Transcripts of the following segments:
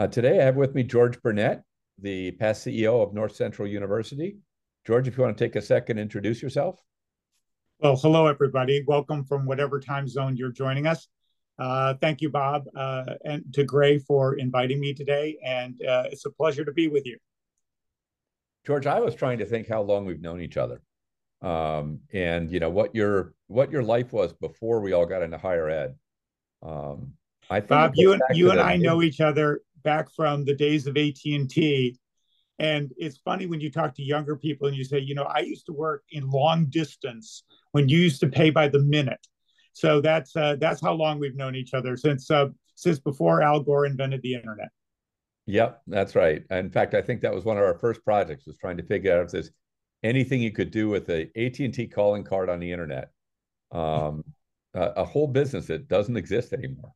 Uh, today, I have with me George Burnett, the past CEO of North Central University. George, if you want to take a second, introduce yourself. Well, hello, everybody. Welcome from whatever time zone you're joining us. Uh, thank you, Bob, uh, and to Gray for inviting me today, and uh, it's a pleasure to be with you. George, I was trying to think how long we've known each other, um, and you know what your what your life was before we all got into higher ed. Um, I think Bob, you and you and I know each other back from the days of AT and it's funny when you talk to younger people and you say, you know, I used to work in long distance when you used to pay by the minute. So that's uh, that's how long we've known each other since uh, since before Al Gore invented the internet. Yep, that's right. In fact, I think that was one of our first projects was trying to figure out if there's anything you could do with a AT&T calling card on the internet. Um, a, a whole business that doesn't exist anymore.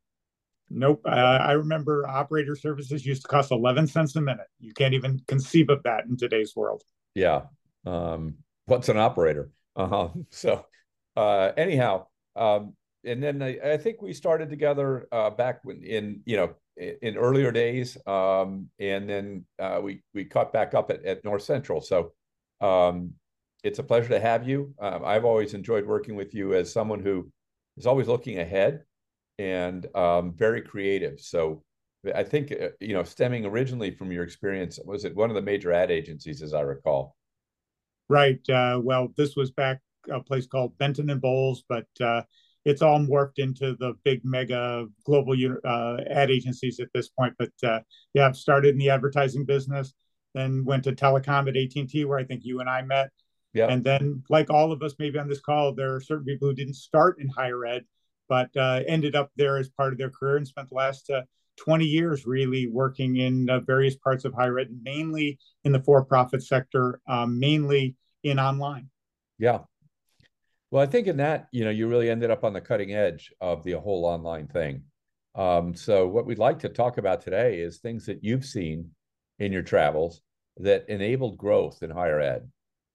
Nope. Uh, I remember operator services used to cost 11 cents a minute. You can't even conceive of that in today's world. Yeah. Um, what's an operator? Uh-huh. So, uh, anyhow, um, and then I, I, think we started together uh, back when in, you know, in, earlier days. Um, and then uh, we, we caught back up at, at North Central. So, um, it's a pleasure to have you. Um, I've always enjoyed working with you as someone who is always looking ahead and um, very creative. So I think uh, you know, stemming originally from your experience, was it one of the major ad agencies, as I recall? Right. Uh, well, this was back a place called Benton and Bowles, but uh, it's all morphed into the big mega global uh, ad agencies at this point. But uh, yeah, I've started in the advertising business, then went to telecom at AT and T, where I think you and I met. Yeah. And then, like all of us, maybe on this call, there are certain people who didn't start in higher ed, but uh, ended up there as part of their career and spent the last uh, 20 years really working in uh, various parts of higher ed, mainly in the for-profit sector, um, mainly in online. Yeah. Well, I think in that, you know, you really ended up on the cutting edge of the whole online thing. Um, so what we'd like to talk about today is things that you've seen in your travels that enabled growth in higher ed.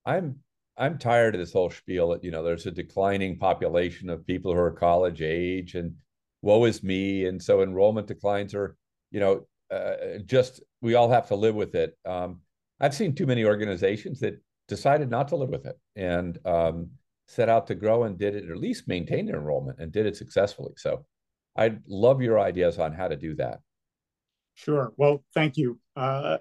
I'm I'm tired of this whole spiel that you know there's a declining population of people who are college age and woe is me and so enrollment declines are you know uh, just we all have to live with it. Um, I've seen too many organizations that decided not to live with it and um, set out to grow and did it or at least maintain their enrollment and did it successfully. So I'd love your ideas on how to do that. Sure. Well, thank you. Uh,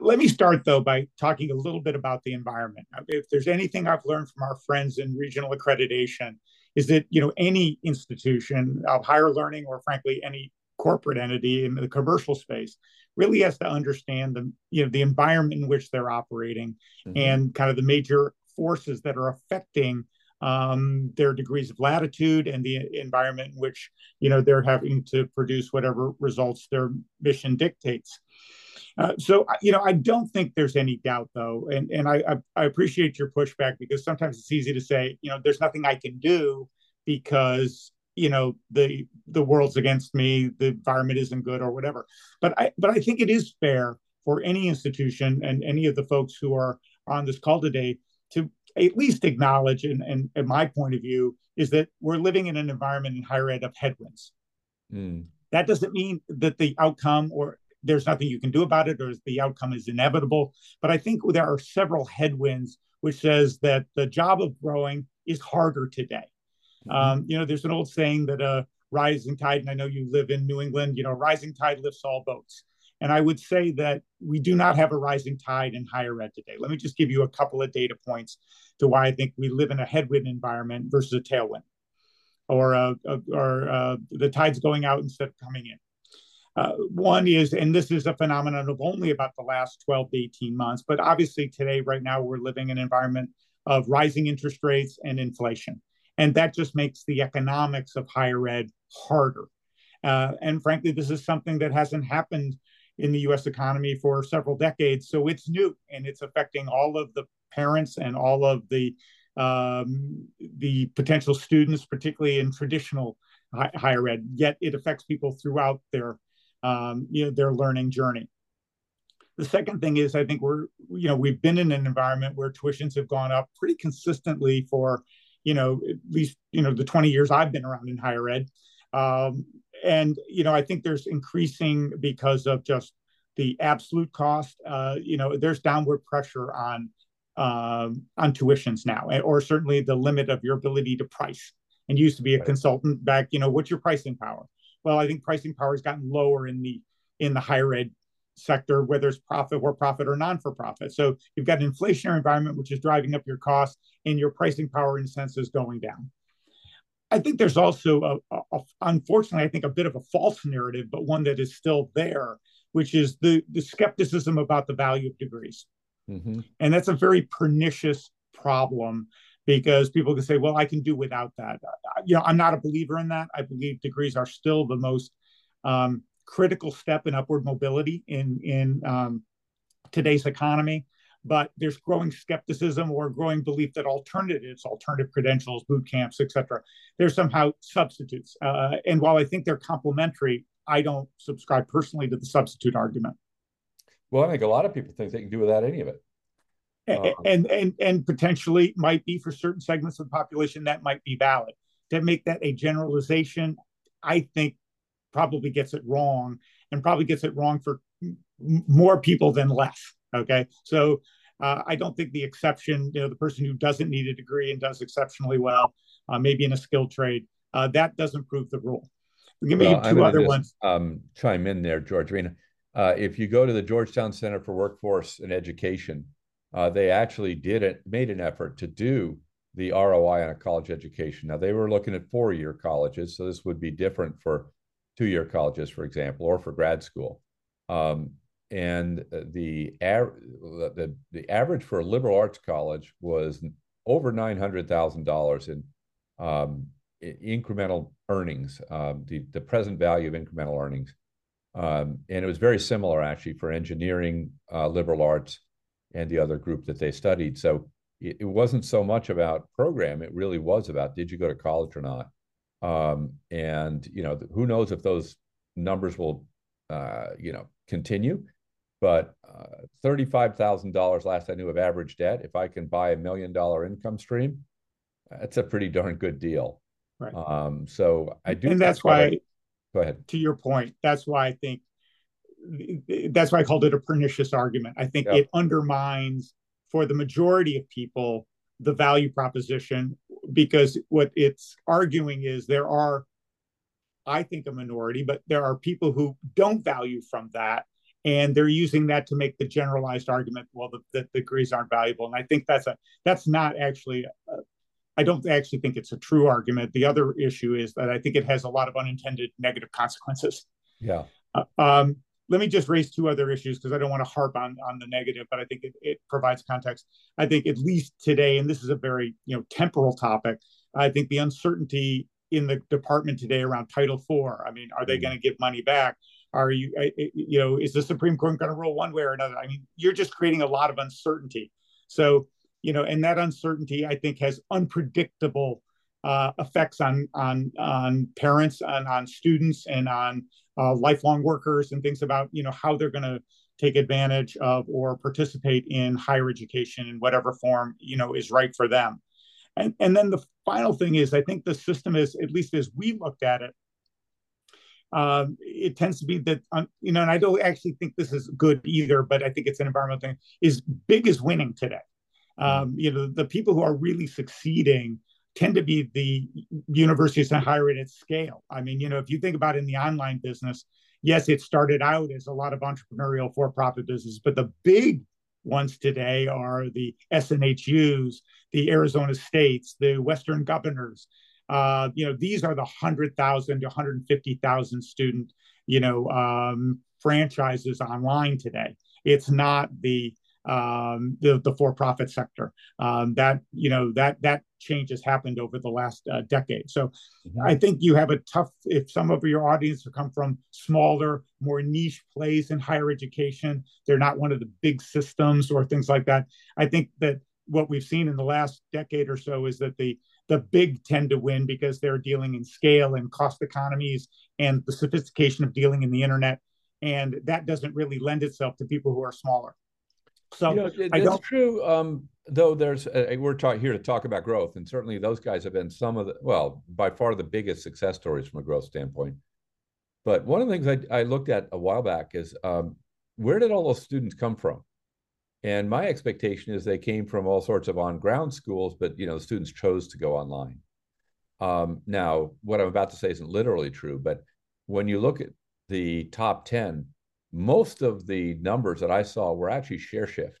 let me start though by talking a little bit about the environment. If there's anything I've learned from our friends in regional accreditation, is that you know any institution of higher learning or frankly any corporate entity in the commercial space really has to understand the you know the environment in which they're operating mm-hmm. and kind of the major forces that are affecting um, their degrees of latitude and the environment in which you know they're having to produce whatever results their mission dictates. Uh, so you know, I don't think there's any doubt though, and and I, I, I appreciate your pushback because sometimes it's easy to say you know there's nothing I can do because you know the the world's against me, the environment isn't good or whatever. But I but I think it is fair for any institution and any of the folks who are on this call today to at least acknowledge, and, and, and my point of view is that we're living in an environment in higher ed of headwinds. Mm. That doesn't mean that the outcome or there's nothing you can do about it or the outcome is inevitable. But I think there are several headwinds which says that the job of growing is harder today. Mm-hmm. Um, you know, there's an old saying that a uh, rising tide, and I know you live in New England, you know, rising tide lifts all boats. And I would say that we do not have a rising tide in higher ed today. Let me just give you a couple of data points to why I think we live in a headwind environment versus a tailwind, or, uh, or uh, the tide's going out instead of coming in. Uh, one is, and this is a phenomenon of only about the last 12 to 18 months, but obviously today, right now, we're living in an environment of rising interest rates and inflation. And that just makes the economics of higher ed harder. Uh, and frankly, this is something that hasn't happened in the US economy for several decades. So it's new and it's affecting all of the parents and all of the um, the potential students, particularly in traditional hi- higher ed. Yet it affects people throughout their um, you know their learning journey. The second thing is I think we're you know we've been in an environment where tuitions have gone up pretty consistently for you know at least you know the 20 years I've been around in higher ed. Um, and you know, I think there's increasing because of just the absolute cost. Uh, you know, there's downward pressure on um, on tuitions now, or certainly the limit of your ability to price. And used to be a right. consultant back. You know, what's your pricing power? Well, I think pricing power has gotten lower in the in the higher ed sector, whether it's profit or profit or non for profit. So you've got an inflationary environment which is driving up your costs, and your pricing power, in a sense, is going down. I think there's also, a, a, a, unfortunately, I think a bit of a false narrative, but one that is still there, which is the, the skepticism about the value of degrees. Mm-hmm. And that's a very pernicious problem because people can say, well, I can do without that. You know, I'm not a believer in that. I believe degrees are still the most um, critical step in upward mobility in, in um, today's economy but there's growing skepticism or growing belief that alternatives, alternative credentials, boot camps, et cetera, they're somehow substitutes. Uh, and while I think they're complementary, I don't subscribe personally to the substitute argument. Well, I think a lot of people think they can do without any of it. Um, and, and and potentially might be for certain segments of the population that might be valid. To make that a generalization, I think probably gets it wrong and probably gets it wrong for more people than less. Okay, so uh, I don't think the exception, you know, the person who doesn't need a degree and does exceptionally well, uh, maybe in a skilled trade, uh, that doesn't prove the rule. Give me well, two other just, ones. Um, chime in there, George. I mean, uh, if you go to the Georgetown Center for Workforce and Education, uh, they actually did it, made an effort to do the ROI on a college education. Now they were looking at four-year colleges, so this would be different for two-year colleges, for example, or for grad school. Um, and the, the the average for a liberal arts college was over nine hundred thousand dollars in um, incremental earnings, um, the the present value of incremental earnings, um, and it was very similar actually for engineering, uh, liberal arts, and the other group that they studied. So it, it, wasn't so much about program; it really was about did you go to college or not, um, and you know who knows if those numbers will uh, you know continue but uh, $35,000 last I knew of average debt. If I can buy a million dollar income stream, that's a pretty darn good deal. Right. Um, so I do. And that's why, go ahead. To your point, that's why I think that's why I called it a pernicious argument. I think it undermines for the majority of people the value proposition because what it's arguing is there are, I think, a minority, but there are people who don't value from that and they're using that to make the generalized argument well the, the degrees aren't valuable. And i think that's a that's not actually I don't actually think it's a true argument. The other issue is that i think it has a lot of unintended negative consequences. Yeah. Uh, um, let me just raise two other issues because i don't want to harp on on the negative but i think it, it provides context i think at least today and this is a very you know temporal topic i think the uncertainty in the department today around title IV. i mean are they mm-hmm. going to give money back are you, you know, is the Supreme Court going to rule one way or another? I mean, you're just creating a lot of uncertainty. So, you know, and that uncertainty, I think, has unpredictable uh, effects on on on parents and on students and on uh, lifelong workers and things about you know how they're going to take advantage of or participate in higher education in whatever form you know is right for them. And and then the final thing is, I think the system is, at least as we looked at it, um, it tends to be that um, you know, and I don't actually think this is good either, but I think it's an environmental thing. Is big is winning today. Um, you know, the people who are really succeeding tend to be the universities that higher ed at scale. I mean, you know, if you think about in the online business, yes, it started out as a lot of entrepreneurial for-profit businesses, but the big ones today are the SNHUs, the Arizona States, the Western Governors, uh, you know, these are the 100,000 to 150,000 student, you know, um, franchises online today. It's not the um, the, the for-profit sector. Um, that you know that that change has happened over the last uh, decade. So mm-hmm. I think you have a tough. If some of your audience come from smaller, more niche plays in higher education, they're not one of the big systems or things like that. I think that what we've seen in the last decade or so is that the the big tend to win because they're dealing in scale and cost economies and the sophistication of dealing in the internet. And that doesn't really lend itself to people who are smaller. So you know, that's true. Um, though there's, uh, we're talking here to talk about growth, and certainly those guys have been some of the, well, by far the biggest success stories from a growth standpoint. But one of the things I, I looked at a while back is um, where did all those students come from? And my expectation is they came from all sorts of on-ground schools, but you know, the students chose to go online. Um, now, what I'm about to say isn't literally true, but when you look at the top 10, most of the numbers that I saw were actually share shift.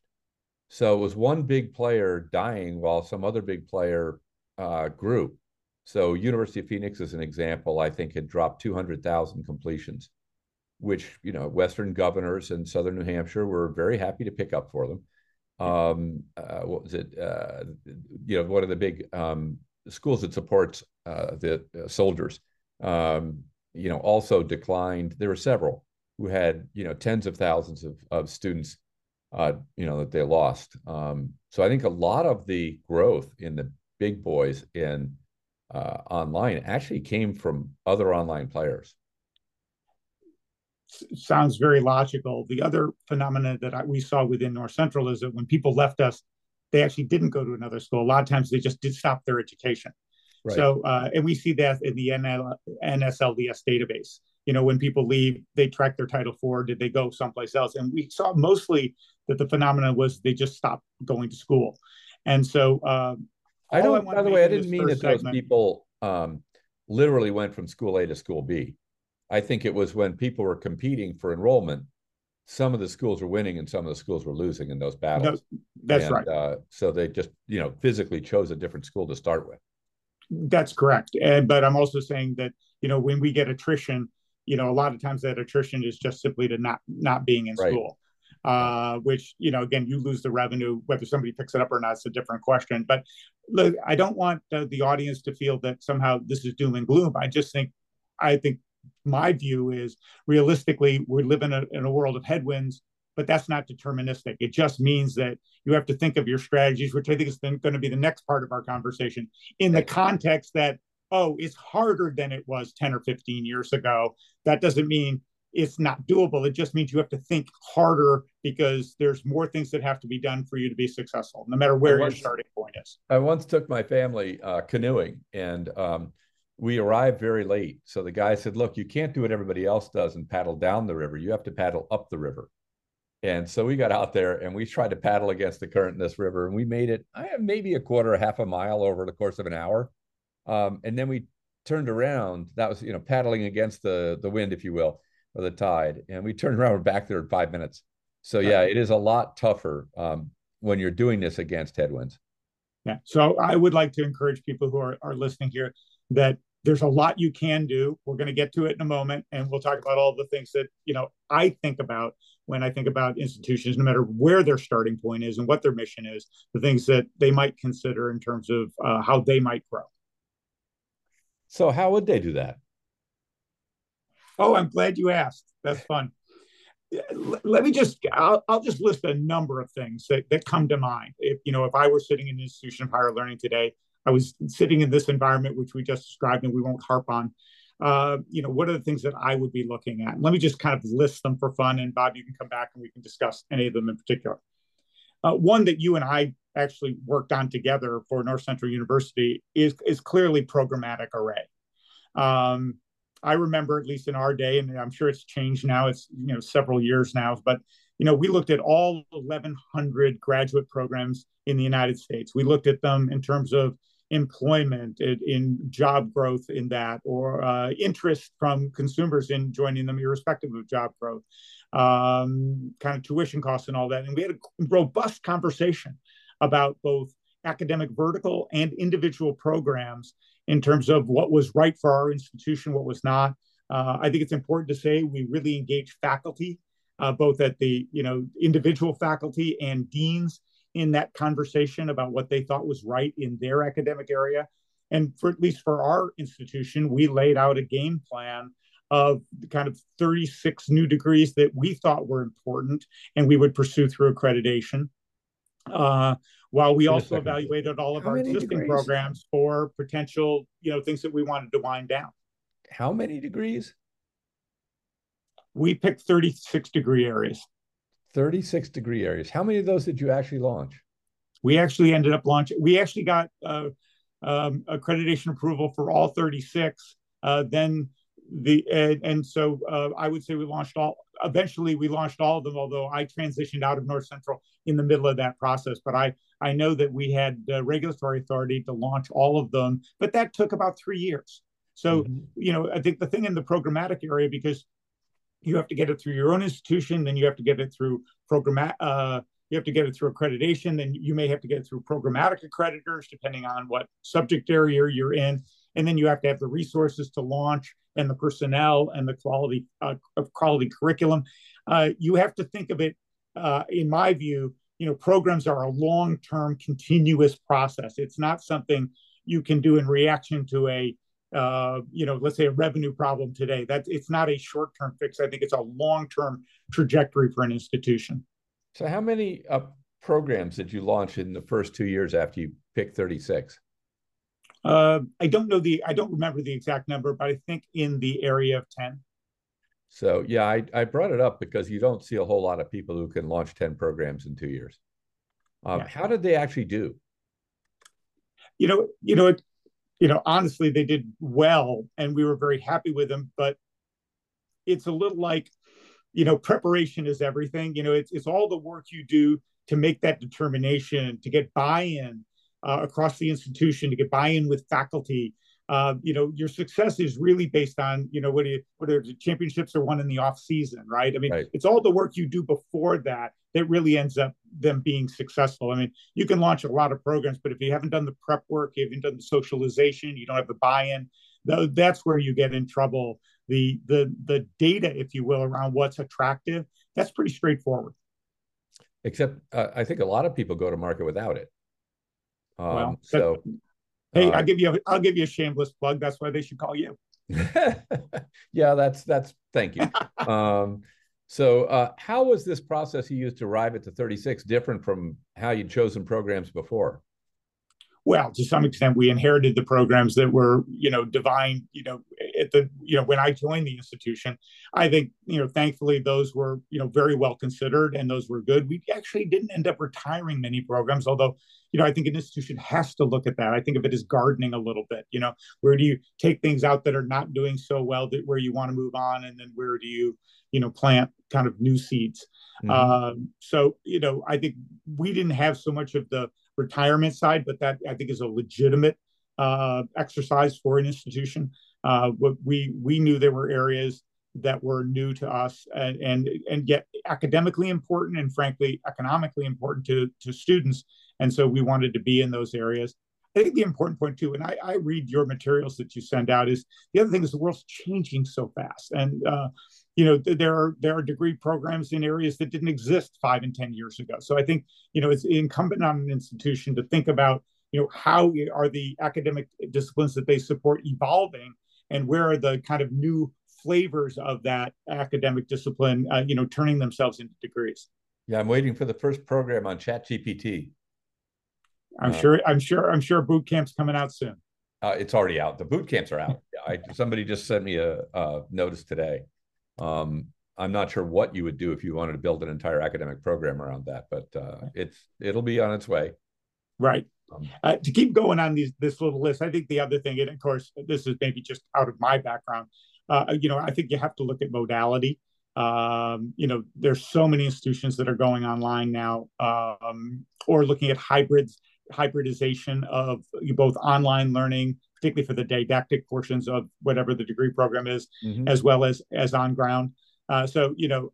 So it was one big player dying while some other big player uh, grew. So University of Phoenix, as an example, I think had dropped 200,000 completions which you know Western governors in Southern New Hampshire were very happy to pick up for them. Um, uh, what was it? Uh, you know, one of the big um, schools that supports uh, the uh, soldiers. Um, you know, also declined. There were several who had you know tens of thousands of of students. Uh, you know that they lost. Um, so I think a lot of the growth in the big boys in uh, online actually came from other online players sounds very logical. The other phenomena that I, we saw within North Central is that when people left us, they actually didn't go to another school. A lot of times they just did stop their education. Right. So, uh, and we see that in the NL, NSLDS database. You know, when people leave, they track their Title IV. Did they go someplace else? And we saw mostly that the phenomenon was they just stopped going to school. And so, uh, I don't. I by the way, I didn't mean that segment, those people um, literally went from school A to school B. I think it was when people were competing for enrollment, some of the schools were winning and some of the schools were losing in those battles. No, that's and, right. Uh, so they just, you know, physically chose a different school to start with. That's correct. And but I'm also saying that, you know, when we get attrition, you know, a lot of times that attrition is just simply to not not being in right. school. Uh, which you know, again, you lose the revenue whether somebody picks it up or not. It's a different question. But look, I don't want uh, the audience to feel that somehow this is doom and gloom. I just think, I think my view is realistically, we live in a, in a world of headwinds, but that's not deterministic. It just means that you have to think of your strategies, which I think is going to be the next part of our conversation, in the context that, oh, it's harder than it was 10 or 15 years ago. That doesn't mean it's not doable. It just means you have to think harder because there's more things that have to be done for you to be successful, no matter where once, your starting point is. I once took my family uh, canoeing, and um, we arrived very late. So the guy said, Look, you can't do what everybody else does and paddle down the river. You have to paddle up the river. And so we got out there and we tried to paddle against the current in this river. And we made it, I maybe a quarter, half a mile over the course of an hour. Um, and then we turned around. That was, you know, paddling against the the wind, if you will, or the tide. And we turned around, we're back there in five minutes. So yeah, it is a lot tougher um, when you're doing this against headwinds. Yeah. So I would like to encourage people who are, are listening here that there's a lot you can do. We're going to get to it in a moment, and we'll talk about all the things that you know I think about when I think about institutions, no matter where their starting point is and what their mission is, the things that they might consider in terms of uh, how they might grow. So, how would they do that? Oh, I'm glad you asked. That's fun. Let me just, I'll, I'll just list a number of things that, that come to mind. If, you know, if I were sitting in an institution of higher learning today, I was sitting in this environment, which we just described, and we won't harp on. Uh, you know, what are the things that I would be looking at? Let me just kind of list them for fun, and Bob, you can come back and we can discuss any of them in particular. Uh, one that you and I actually worked on together for North Central University is is clearly programmatic array. Um, I remember, at least in our day, and I'm sure it's changed now. It's you know several years now, but you know we looked at all 1,100 graduate programs in the United States. We looked at them in terms of employment, in job growth in that, or uh, interest from consumers in joining them, irrespective of job growth, um, kind of tuition costs and all that. And we had a robust conversation about both academic vertical and individual programs in terms of what was right for our institution, what was not. Uh, I think it's important to say we really engage faculty, uh, both at the you know individual faculty and deans in that conversation about what they thought was right in their academic area. And for at least for our institution, we laid out a game plan of kind of 36 new degrees that we thought were important and we would pursue through accreditation. Uh, while we also evaluated all of How our existing degrees? programs for potential, you know, things that we wanted to wind down. How many degrees? We picked 36 degree areas. 36 degree areas. How many of those did you actually launch? We actually ended up launching, we actually got uh, um, accreditation approval for all 36. Uh, then the and, and so uh, I would say we launched all. Eventually, we launched all of them. Although I transitioned out of North Central in the middle of that process, but I I know that we had uh, regulatory authority to launch all of them, but that took about three years. So mm-hmm. you know, I think the thing in the programmatic area because you have to get it through your own institution, then you have to get it through program. Uh, you have to get it through accreditation. Then you may have to get it through programmatic accreditors, depending on what subject area you're in. And then you have to have the resources to launch and the personnel and the quality uh, of quality curriculum. Uh, you have to think of it, uh, in my view, you know, programs are a long-term, continuous process. It's not something you can do in reaction to a, uh, you know, let's say a revenue problem today. That it's not a short-term fix. I think it's a long-term trajectory for an institution. So, how many uh, programs did you launch in the first two years after you picked 36? Uh, I don't know the, I don't remember the exact number, but I think in the area of 10. So yeah, I, I brought it up because you don't see a whole lot of people who can launch 10 programs in two years. Um, yeah. How did they actually do? You know, you know, it, you know, honestly, they did well and we were very happy with them, but it's a little like, you know, preparation is everything. You know, it's, it's all the work you do to make that determination, to get buy-in, uh, across the institution to get buy-in with faculty. Uh, you know, your success is really based on, you know, what, you, the championships are won in the off season, right? I mean, right. it's all the work you do before that that really ends up them being successful. I mean, you can launch a lot of programs, but if you haven't done the prep work, you haven't done the socialization, you don't have the buy-in, that's where you get in trouble. The the the data, if you will, around what's attractive, that's pretty straightforward. Except uh, I think a lot of people go to market without it. Um, well, so hey, uh, I'll give you a, I'll give you a shameless plug. That's why they should call you. yeah, that's that's thank you. um, so uh, how was this process you used to arrive at the 36 different from how you'd chosen programs before? Well to some extent we inherited the programs that were you know divine you know at the you know when i joined the institution i think you know thankfully those were you know very well considered and those were good. We actually didn't end up retiring many programs although you know i think an institution has to look at that. I think of it as gardening a little bit you know where do you take things out that are not doing so well that where you want to move on and then where do you you know plant kind of new seeds. Mm-hmm. um, so you know i think we didn't have so much of the retirement side, but that I think is a legitimate uh, exercise for an institution. Uh, we we knew there were areas that were new to us and and, and yet academically important and frankly economically important to to students, and so we wanted to be in those areas. I think the important point too, and I, I read your materials that you send out, is the other thing is the world's changing so fast, and uh, you know there are there are degree programs in areas that didn't exist five and ten years ago. So i think you know it's incumbent on an institution to think about you know how are the academic disciplines that they support evolving and where are the kind of new flavors of that academic discipline uh, you know turning themselves into degrees. Yeah i'm waiting for the first program on chat gpt i'm uh, sure i'm sure i'm sure boot camp's coming out soon. Uh, it's already out. The boot camps are out. I, somebody just sent me a, a notice today um, I'm not sure what you would do if you wanted to build an entire academic program around that, but uh, it's it'll be on its way. Right. Um, uh, to keep going on these this little list, I think the other thing, and of course, this is maybe just out of my background. Uh, you know, I think you have to look at modality. Um, you know, there's so many institutions that are going online now, um, or looking at hybrids, hybridization of both online learning particularly for the didactic portions of whatever the degree program is, mm-hmm. as well as as on ground. Uh, so you know,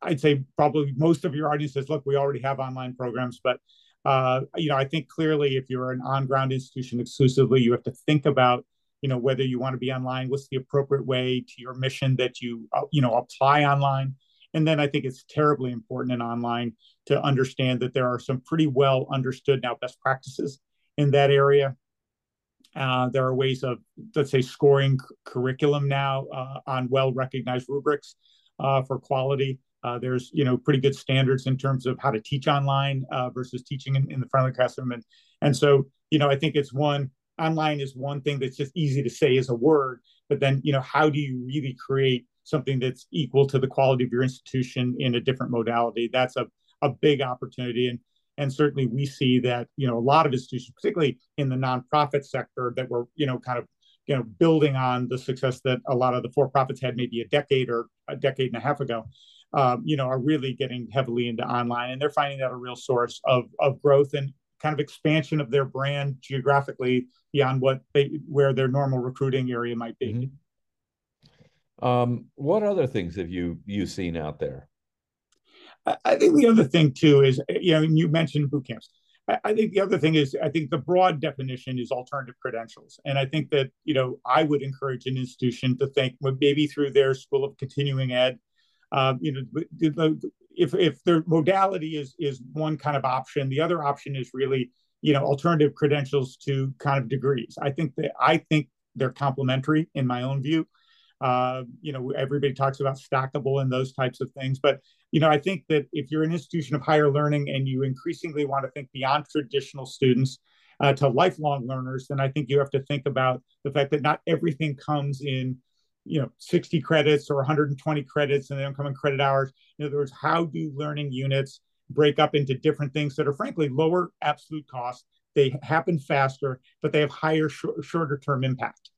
I'd say probably most of your audience says, look, we already have online programs, but uh, you know, I think clearly if you're an on ground institution exclusively, you have to think about you know whether you want to be online what's the appropriate way to your mission that you uh, you know apply online and then i think it's terribly important in online to understand that there are some pretty well understood now best practices in that area uh, there are ways of, let's say, scoring curriculum now uh, on well-recognized rubrics uh, for quality. Uh, there's, you know, pretty good standards in terms of how to teach online uh, versus teaching in, in the front of the classroom, and and so, you know, I think it's one online is one thing that's just easy to say as a word, but then, you know, how do you really create something that's equal to the quality of your institution in a different modality? That's a a big opportunity, and and certainly we see that, you know, a lot of institutions, particularly in the nonprofit sector that were, you know, kind of you know, building on the success that a lot of the for-profits had maybe a decade or a decade and a half ago, um, you know, are really getting heavily into online, and they're finding that a real source of of growth and kind of expansion of their brand geographically beyond what they where their normal recruiting area might be. Mm-hmm. Um, what other things have you you seen out there? I think the other thing too is you know you mentioned boot camps. I think the other thing is I think the broad definition is alternative credentials, and I think that you know I would encourage an institution to think maybe through their school of continuing ed, um, you know, if if their modality is is one kind of option, the other option is really you know alternative credentials to kind of degrees. I think that I think they're complementary in my own view. Uh, you know, everybody talks about stackable and those types of things, but you know, I think that if you're an institution of higher learning and you increasingly want to think beyond traditional students uh, to lifelong learners, then I think you have to think about the fact that not everything comes in, you know, 60 credits or 120 credits and they don't come in credit hours. In other words, how do learning units break up into different things that are frankly lower absolute cost? They happen faster, but they have higher, sh- shorter term impact.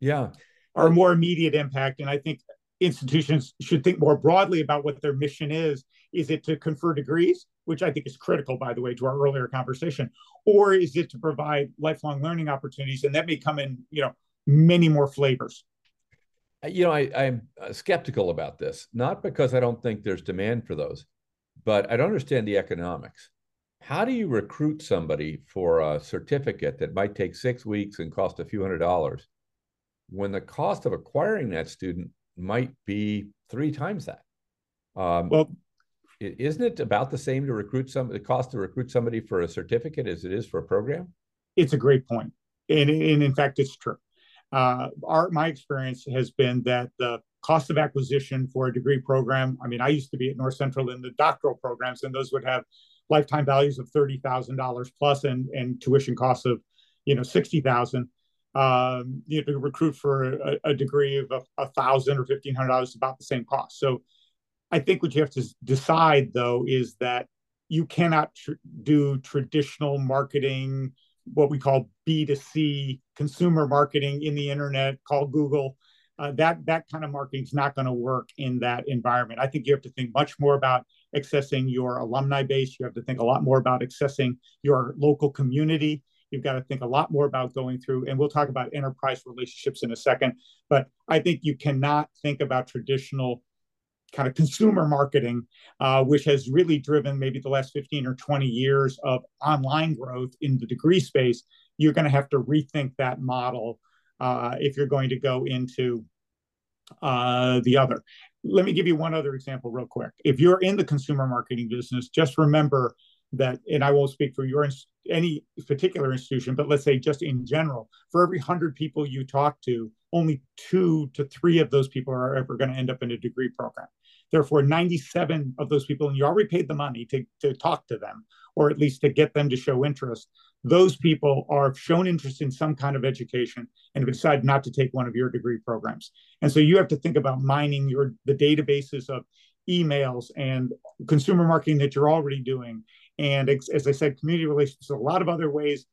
Yeah. Or more immediate impact. And I think institutions should think more broadly about what their mission is. Is it to confer degrees, which I think is critical, by the way, to our earlier conversation, or is it to provide lifelong learning opportunities? And that may come in, you know, many more flavors. You know, I, I'm skeptical about this, not because I don't think there's demand for those, but I don't understand the economics. How do you recruit somebody for a certificate that might take six weeks and cost a few hundred dollars when the cost of acquiring that student might be three times that. Um, well, isn't it about the same to recruit some the cost to recruit somebody for a certificate as it is for a program? It's a great point, and, and in fact, it's true. Uh, our my experience has been that the cost of acquisition for a degree program. I mean, I used to be at North Central in the doctoral programs, and those would have lifetime values of thirty thousand dollars plus, and and tuition costs of, you know, sixty thousand um, you know, to recruit for a, a degree of a, a thousand or fifteen hundred dollars about the same cost. So, I think what you have to decide though is that you cannot tr- do traditional marketing, what we call B two C consumer marketing in the internet, called Google. Uh, that that kind of marketing is not going to work in that environment. I think you have to think much more about accessing your alumni base. You have to think a lot more about accessing your local community You've got to think a lot more about going through, and we'll talk about enterprise relationships in a second. But I think you cannot think about traditional kind of consumer marketing, uh, which has really driven maybe the last 15 or 20 years of online growth in the degree space. You're going to have to rethink that model uh, if you're going to go into uh, the other. Let me give you one other example, real quick. If you're in the consumer marketing business, just remember that, and I won't speak for your any particular institution, but let's say just in general, for every hundred people you talk to, only two to three of those people are ever going to end up in a degree program. Therefore, 97 of those people, and you already paid the money to, to talk to them, or at least to get them to show interest, those people are shown interest in some kind of education and have decided not to take one of your degree programs. And so you have to think about mining your the databases of emails and consumer marketing that you're already doing and as I said, community relations, a lot of other ways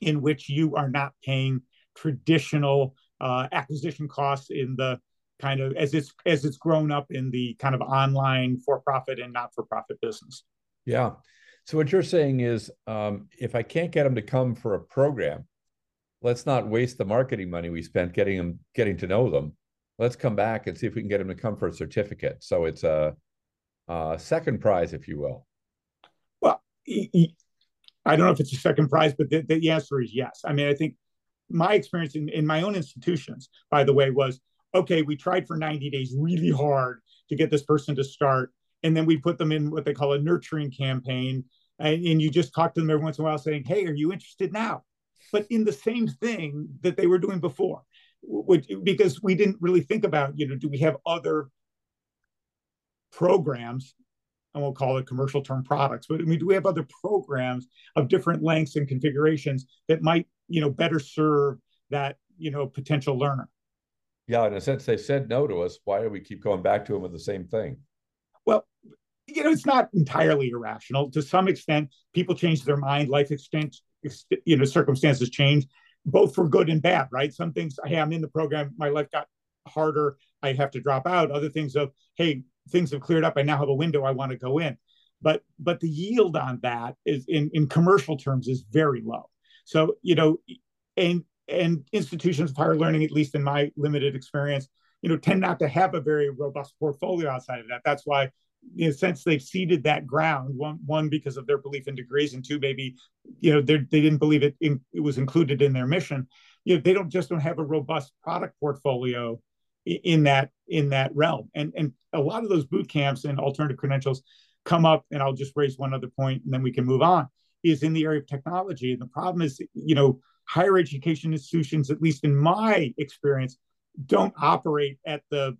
in which you are not paying traditional uh, acquisition costs in the kind of as it's as it's grown up in the kind of online for-profit and not-for-profit business. Yeah. So what you're saying is, um, if I can't get them to come for a program, let's not waste the marketing money we spent getting them getting to know them. Let's come back and see if we can get them to come for a certificate. So it's a, a second prize, if you will. I don't know if it's a second prize, but the, the answer is yes. I mean, I think my experience in, in my own institutions, by the way, was okay, we tried for 90 days really hard to get this person to start. And then we put them in what they call a nurturing campaign. And, and you just talk to them every once in a while saying, hey, are you interested now? But in the same thing that they were doing before, which, because we didn't really think about, you know, do we have other programs I won't call it commercial term products, but I mean, do we have other programs of different lengths and configurations that might, you know, better serve that, you know, potential learner? Yeah, in a sense, they said no to us. Why do we keep going back to them with the same thing? Well, you know, it's not entirely irrational. To some extent, people change their mind, life extent, you know, circumstances change. both for good and bad, right? Some things, hey, I'm in the program, my life got harder, I have to drop out. Other things of, hey, things have cleared up, I now have a window, I want to go in. But but the yield on that is in, in commercial terms is very low. So, you know, and and institutions of higher learning, at least in my limited experience, you know, tend not to have a very robust portfolio outside of that. That's why in a sense they've ceded that ground one one because of their belief in degrees and two maybe you know they didn't believe it, in, it was included in their mission you know they don't just don't have a robust product portfolio in that in that realm and and a lot of those boot camps and alternative credentials come up and i'll just raise one other point and then we can move on is in the area of technology and the problem is you know higher education institutions at least in my experience don't operate at the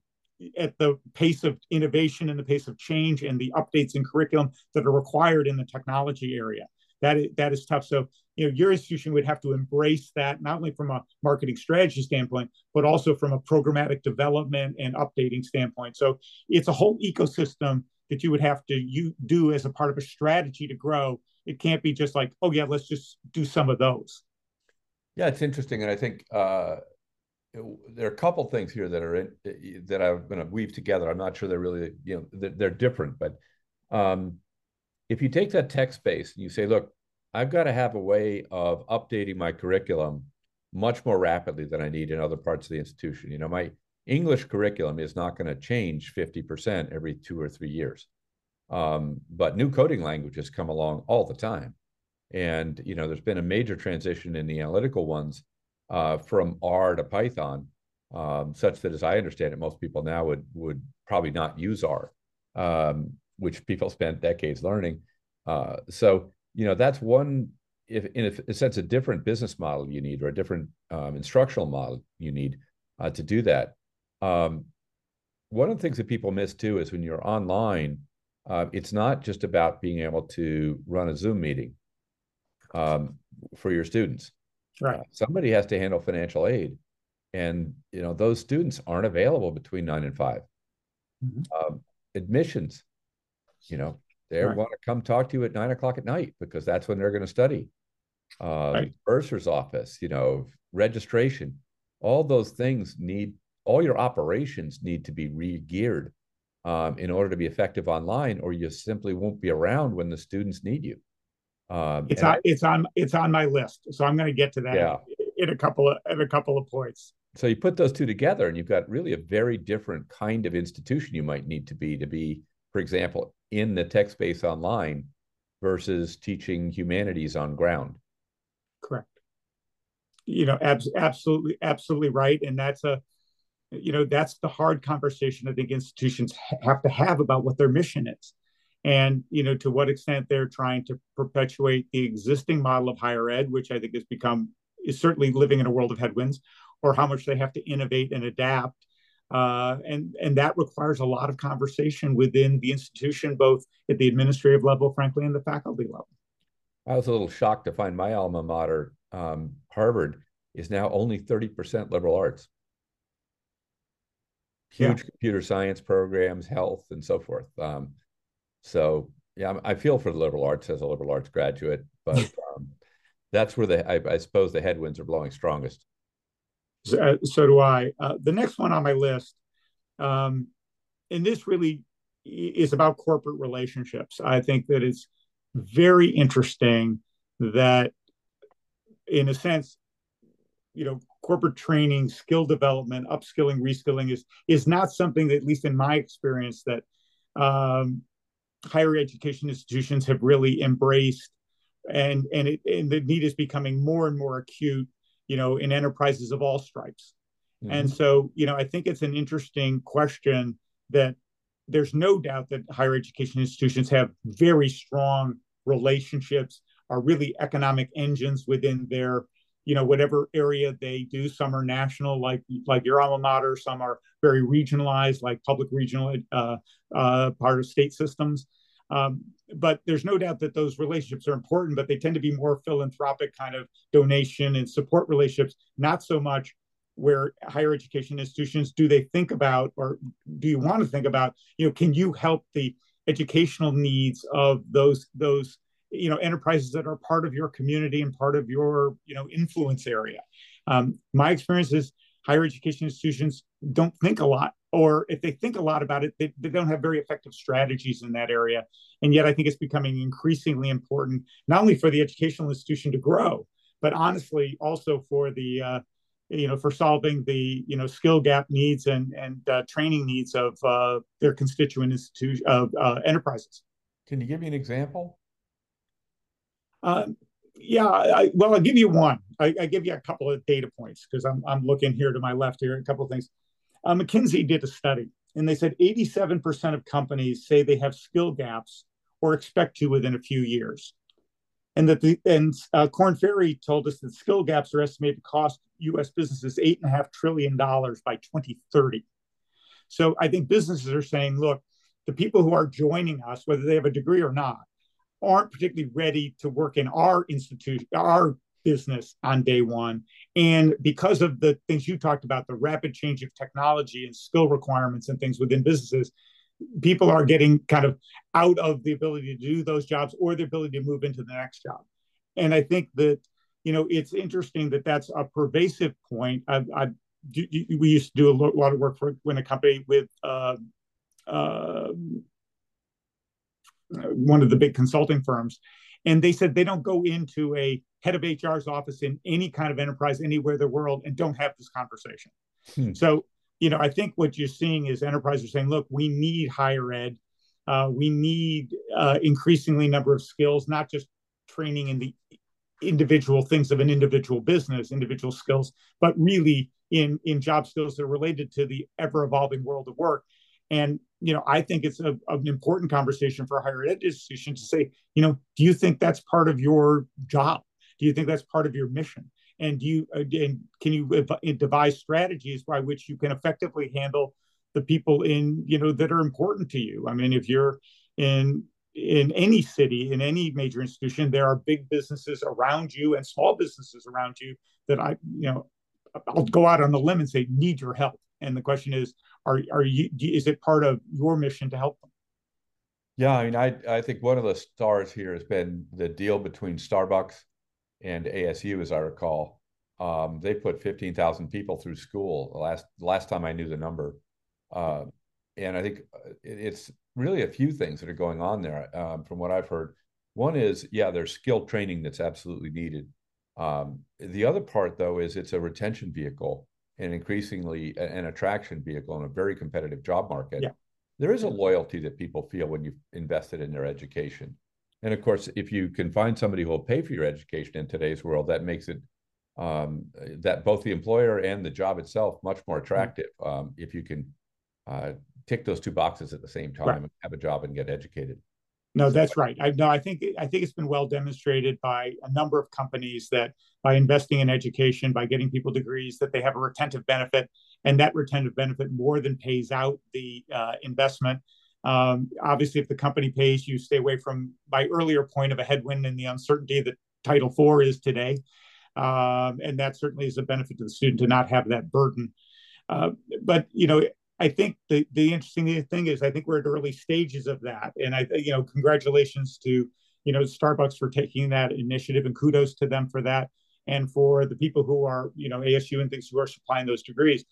at the pace of innovation and the pace of change and the updates in curriculum that are required in the technology area. That is, that is tough. So, you know, your institution would have to embrace that not only from a marketing strategy standpoint, but also from a programmatic development and updating standpoint. So, it's a whole ecosystem that you would have to you do as a part of a strategy to grow. It can't be just like, oh yeah, let's just do some of those. Yeah, it's interesting, and I think uh, there are a couple things here that are in, that I'm going to weave together. I'm not sure they're really, you know, they're, they're different, but um, if you take that text base and you say, look, I've got to have a way of updating my curriculum much more rapidly than I need in other parts of the institution. You know, my English curriculum is not going to change 50% every two or three years. Um, but new coding languages come along all the time. And, you know, there's been a major transition in the analytical ones uh, from R to Python, um, such that, as I understand it, most people now would would probably not use R, um, which people spent decades learning. Uh, so you know that's one, if in a, sense, a different business model you need or a different um, instructional model you need uh, to do that. Um, one of the things that people miss too is when you're online, uh, it's not just about being able to run a Zoom meeting um, for your students. Right. Uh, somebody has to handle financial aid, and you know those students aren't available between nine and 5 mm-hmm. um, admissions, you know, they right. want to come talk to you at nine o'clock at night because that's when they're going to study. Um, right. Bursar's office, you know, registration, all those things need all your operations need to be re-geared um, in order to be effective online, or you simply won't be around when the students need you. Um, it's on it's on it's on my list, so I'm going to get to that yeah. in a couple of in a couple of points. So you put those two together, and you've got really a very different kind of institution you might need to be to be, for example, in the tech space online versus teaching humanities on ground. Correct. You know, ab- absolutely, absolutely right, and that's a, you know, that's the hard conversation I think institutions have to have about what their mission is and you know to what extent they're trying to perpetuate the existing model of higher ed which i think has become is certainly living in a world of headwinds or how much they have to innovate and adapt uh, and and that requires a lot of conversation within the institution both at the administrative level frankly and the faculty level i was a little shocked to find my alma mater um, harvard is now only 30% liberal arts huge yeah. computer science programs health and so forth um, so yeah, I feel for the liberal arts as a liberal arts graduate, but um, that's where the I, I, suppose the headwinds are blowing strongest. So, uh, do I. Uh, the next one on my list, um, and this really is about corporate relationships. I think that it's very interesting that, in a sense, you know, corporate training, skill development, upskilling, reskilling is is not something that, at least in my experience, that um, higher education institutions have really embraced and and it and the need is becoming more and more acute you know in enterprises of all stripes. Mm-hmm. and so you know i think it's an interesting question that there's no doubt that higher education institutions have very strong relationships are really economic engines within their you know whatever area they do. Some are national like like your alma mater. Some are very regionalized like public regional uh, uh, part of state systems um, but there's no doubt that those relationships are important but they tend to be more philanthropic kind of donation and support relationships not so much where higher education institutions do they think about or do you want to think about you know can you help the educational needs of those those you know enterprises that are part of your community and part of your you know influence area. Um, my experience is higher education institutions don't think a lot, or if they think a lot about it, they, they don't have very effective strategies in that area. And yet, I think it's becoming increasingly important not only for the educational institution to grow, but honestly also for the uh, you know for solving the you know skill gap needs and and uh, training needs of uh, their constituent institution of uh, enterprises. Can you give me an example? Uh, yeah, I, well, I'll give you one. I, I, give you a couple of data points because I'm I'm looking here to my left here. A couple of things. Uh, McKinsey did a study, and they said 87% of companies say they have skill gaps or expect to within a few years and that the and uh, Korn Ferry told us that skill gaps are estimated to cost U.S. businesses eight and a half trillion dollars by 2030. So I think businesses are saying, look, the people who are joining us, whether they have a degree or not, aren't particularly ready to work in our institution, our business on day one. And because of the things you talked about, the rapid change of technology and skill requirements and things within businesses, people are getting kind of out of the ability to do those jobs or the ability to move into the next job. And I think that, you know, it's interesting that that's a pervasive point. I, I we used to do a lot of work for when a company with uh, uh, one of the big consulting firms, and they said they don't go into a head of HR's office in any kind of enterprise anywhere in the world and don't have this conversation. Hmm. So you know, I think what you're seeing is enterprises saying, look, we need higher ed. Uh, we need uh, increasingly number of skills, not just training in the individual things of an individual business, individual skills, but really in in job skills that are related to the ever evolving world of work. And you know, I think it's a, an important conversation for a higher ed institution to say, you know, do you think that's part of your job? Do you think that's part of your mission? and do you and can you eh, devise strategies by which you can effectively handle the people in you know that are important to you i mean if you're in in any city in any major institution there are big businesses around you and small businesses around you that i you know i'll go out on the limb and say need your help and the question is are are you is it part of your mission to help them yeah i mean i i think one of the stars here has been the deal between starbucks and ASU, as I recall. Um, they put 15,000 people through school the last last time I knew the number. Uh, and I think uh, it's really a few things that are going on there um, from what I've heard. One is, yeah, there's skill training that's absolutely needed. Um, the other part, though, is it's a retention vehicle and increasingly an attraction vehicle in a very competitive job market. Yeah. There is a loyalty that people feel when you've invested in their education. And of course, if you can find somebody who will pay for your education in today's world, that makes it um, that both the employer and the job itself much more attractive um, if you can uh, tick those two boxes at the same time right. and have a job and get educated. No, that's right. I no, I think I think it's been well demonstrated by a number of companies that by investing in education, by getting people degrees, that they have a retentive benefit, and that retentive benefit more than pays out the uh, investment. Um, obviously, if the company pays, you stay away from my earlier point of a headwind and the uncertainty that Title IV is today. Um, and that certainly is a benefit to the student to not have that burden. Uh, but, you know, I think the, the interesting thing is I think we're at early stages of that. And I, you know, congratulations to, you know, Starbucks for taking that initiative and kudos to them for that. And for the people who are, you know, ASU and things who are supplying those degrees.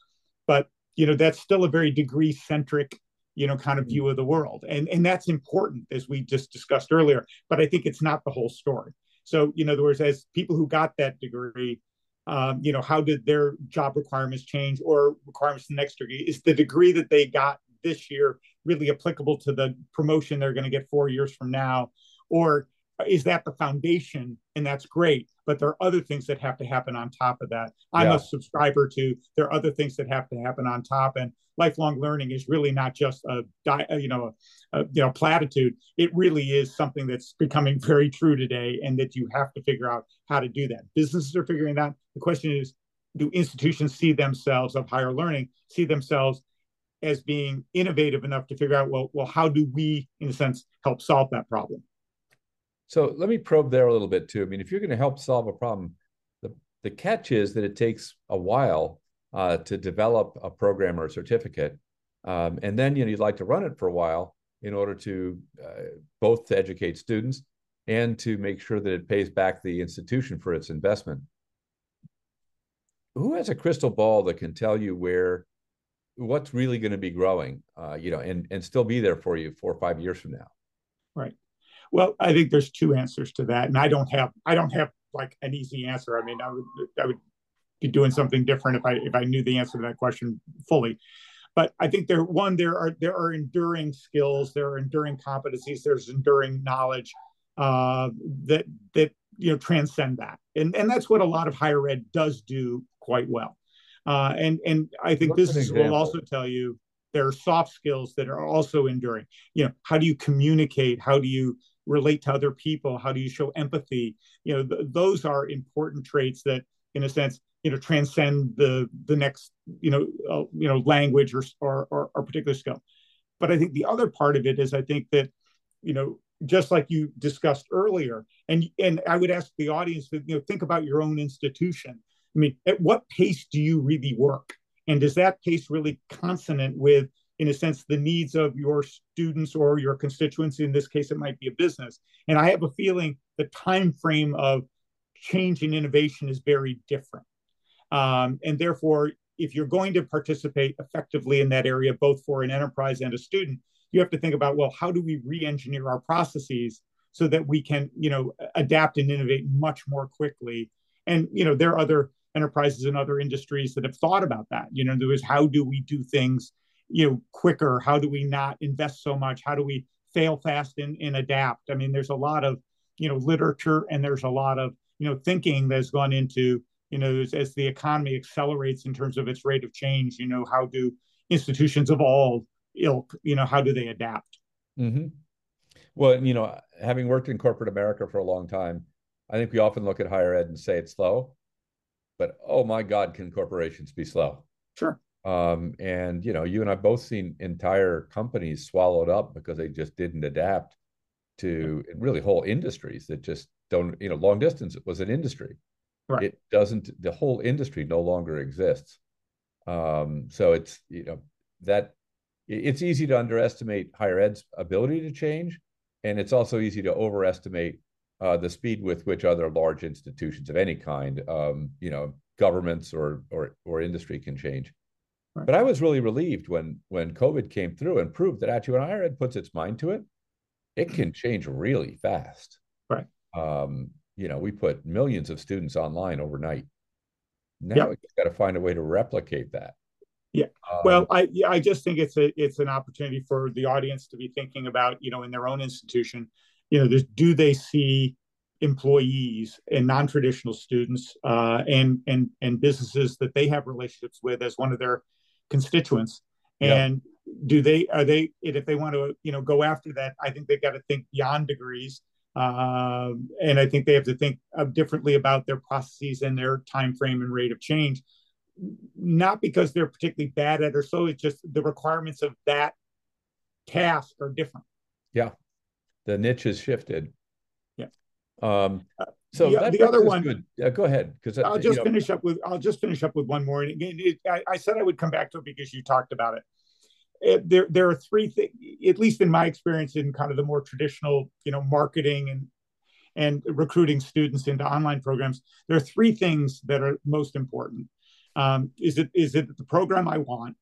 But, you know, that's still a very degree centric you know kind of view of the world and and that's important as we just discussed earlier but i think it's not the whole story so you know, in other words as people who got that degree um, you know how did their job requirements change or requirements next degree is the degree that they got this year really applicable to the promotion they're going to get four years from now? Or is that the foundation and that's great but there are other things that have to happen on top of that. I'm yeah. a subscriber to there are other things that have to happen on top and lifelong learning is really not just a you know a, you know platitude. It really is something that's becoming very true today and that you have to figure out how to do that. Businesses are figuring that. The question is do institutions see themselves of higher learning see themselves as being innovative enough to figure out well well how do we in a sense help solve that problem so let me probe there a little bit too. I mean, if you're going to help solve a problem, the, the catch is that it takes a while uh, to develop a program or a certificate. Um, and then you know, you'd like to run it for a while in order to uh, both to educate students and to make sure that it pays back the institution for its investment. Who has a crystal ball that can tell you where what's really going to be growing, uh, you know, and and still be there for you four or five years from now? Right. Well, I think there's two answers to that, and I don't have I don't have like an easy answer. I mean, I would I would be doing something different if I if I knew the answer to that question fully. But I think there one there are there are enduring skills, there are enduring competencies, there's enduring knowledge uh, that that you know transcend that, and and that's what a lot of higher ed does do quite well. Uh, and and I think What's this will also tell you there are soft skills that are also enduring. You know, how do you communicate? How do you relate to other people? How do you show empathy? You know, th- those are important traits that, in a sense, you know, transcend the the next you know uh, you know language or, or or or particular skill. But I think the other part of it is I think that you know just like you discussed earlier, and and I would ask the audience to you know think about your own institution. I mean, at what pace do you really work? And does that pace really consonant with in a sense, the needs of your students or your constituents. In this case, it might be a business. And I have a feeling the time frame of change and innovation is very different. Um, and therefore, if you're going to participate effectively in that area, both for an enterprise and a student, you have to think about, well, how do we re-engineer our processes so that we can, you know, adapt and innovate much more quickly? And, you know, there are other enterprises and other industries that have thought about that. You know, there is how do we do things you know quicker? How do we not invest so much? How do we fail fast and, and adapt? I mean there's a lot of you know literature and there's a lot of you know thinking that's gone into you know as, as the economy accelerates in terms of its rate of change you know how do institutions of all ilk you know how do they adapt? Mm-hmm. well you know having worked in corporate america for a long time i think we often look at higher ed and say it's slow but oh my god can corporations be slow? Sure um, and you know, you and I both seen entire companies swallowed up because they just didn't adapt to really whole industries that just don't. You know, long distance was an industry. Right. It doesn't. The whole industry no longer exists. Um, so it's you know that it's easy to underestimate higher ed's ability to change, and it's also easy to overestimate uh, the speed with which other large institutions of any kind, um, you know, governments or or or industry can change. But I was really relieved when when COVID came through and proved that actually when higher ed puts its mind to it, it can change really fast. Right. Um, you know, we put millions of students online overnight. Now yep. we've got to find a way to replicate that. Yeah. Um, well, I yeah, I just think it's a it's an opportunity for the audience to be thinking about, you know, in their own institution, you know, do they see employees and non-traditional students uh, and and and businesses that they have relationships with as one of their constituents and yeah. do they are they if they want to you know go after that i think they've got to think beyond degrees. Um, and i think they have to think differently about their processes and their time frame and rate of change. Not because they're particularly bad at it or so it's just the requirements of that task are different. Yeah. The niche has shifted. Yeah. Um uh, so the, the other one, good. Yeah, go ahead, because I'll just know, finish up with I'll just finish up with one more. And again, it, I, I, said I would come back to it because you talked about it. it there, there are three things, at least in my experience, in kind of the more traditional, you know, marketing and and recruiting students into online programs. There are three things that are most important. Um, is it is it the program I want?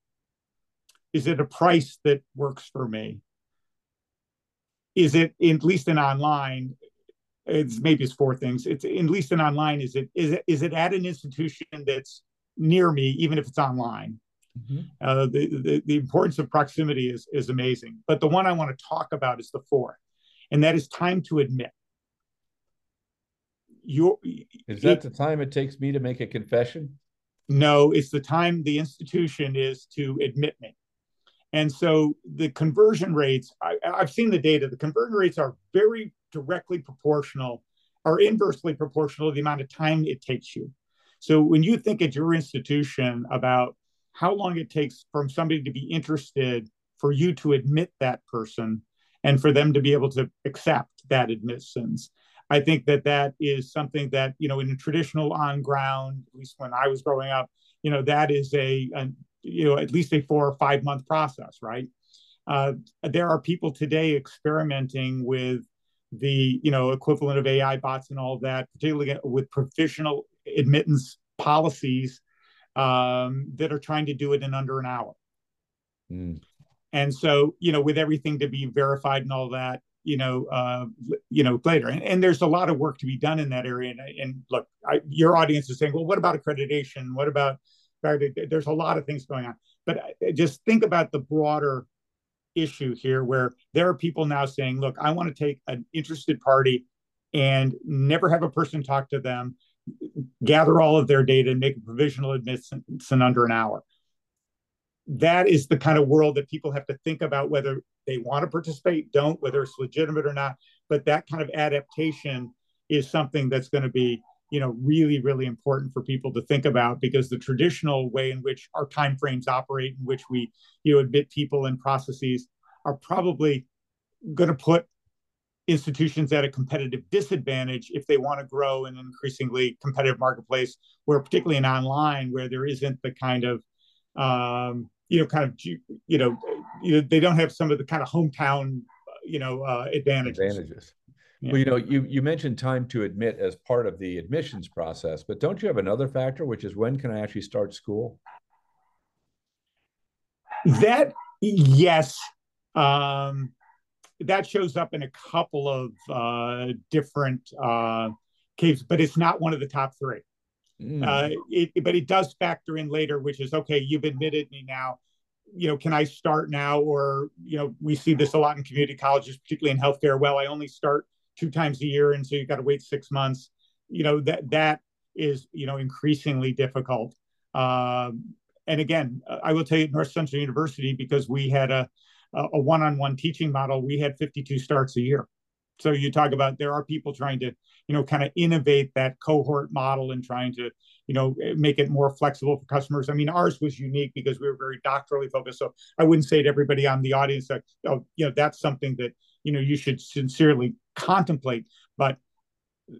Is it a price that works for me? Is it at least in online? It's maybe it's four things. It's at least in online. Is it is it is it at an institution that's near me, even if it's online? Mm-hmm. Uh, the, the the importance of proximity is is amazing. But the one I want to talk about is the fourth, and that is time to admit. Your is that it, the time it takes me to make a confession? No, it's the time the institution is to admit me. And so the conversion rates, I, have seen the data, the conversion rates are very directly proportional or inversely proportional to the amount of time it takes you. So when you think at your institution about how long it takes from somebody to be interested for you to admit that person and for them to be able to accept that admittance, I think that that is something that, you know, in a traditional on ground, at least when I was growing up, you know, that is a, a you know, at least a four or five month process, right? Uh, there are people today experimenting with the you know equivalent of AI bots and all that, particularly with provisional admittance policies um, that are trying to do it in under an hour. Mm. And so, you know, with everything to be verified and all that, you know, uh, you know, later. And, and, there's a lot of work to be done in that area. And, and look, I, your audience is saying, well, what about accreditation? What about? There's a lot of things going on. But just think about the broader issue here, where there are people now saying, look, I want to take an interested party and never have a person talk to them, gather all of their data, and make a provisional admittance in under an hour that is the kind of world that people have to think about whether they want to participate, don't, whether it's legitimate or not. But that kind of adaptation is something that's going to be, you know, really, really important for people to think about because the traditional way in which our timeframes operate, in which we, you know, admit people and processes, are probably going to put institutions at a competitive disadvantage if they want to grow in an increasingly competitive marketplace, where particularly in online, where there isn't the kind of um, you know, kind of, you know, you know, they don't have some of the kind of hometown, you know, uh, advantages. Advantages. Yeah. Well, you know, you you mentioned time to admit as part of the admissions process, but don't you have another factor, which is when can I actually start school? That yes, um, that shows up in a couple of uh, different uh, cases, but it's not one of the top three. Mm. Uh, it, but it does factor in later, which is okay. You've admitted me now. You know, can I start now? Or you know, we see this a lot in community colleges, particularly in healthcare. Well, I only start two times a year, and so you've got to wait six months. You know that that is you know increasingly difficult. Um, and again, I will tell you, at North Central University, because we had a a one-on-one teaching model, we had 52 starts a year. So you talk about there are people trying to you know, kind of innovate that cohort model and trying to, you know, make it more flexible for customers. I mean, ours was unique because we were very doctorally focused. So I wouldn't say to everybody on the audience that, oh, you know, that's something that, you know, you should sincerely contemplate. But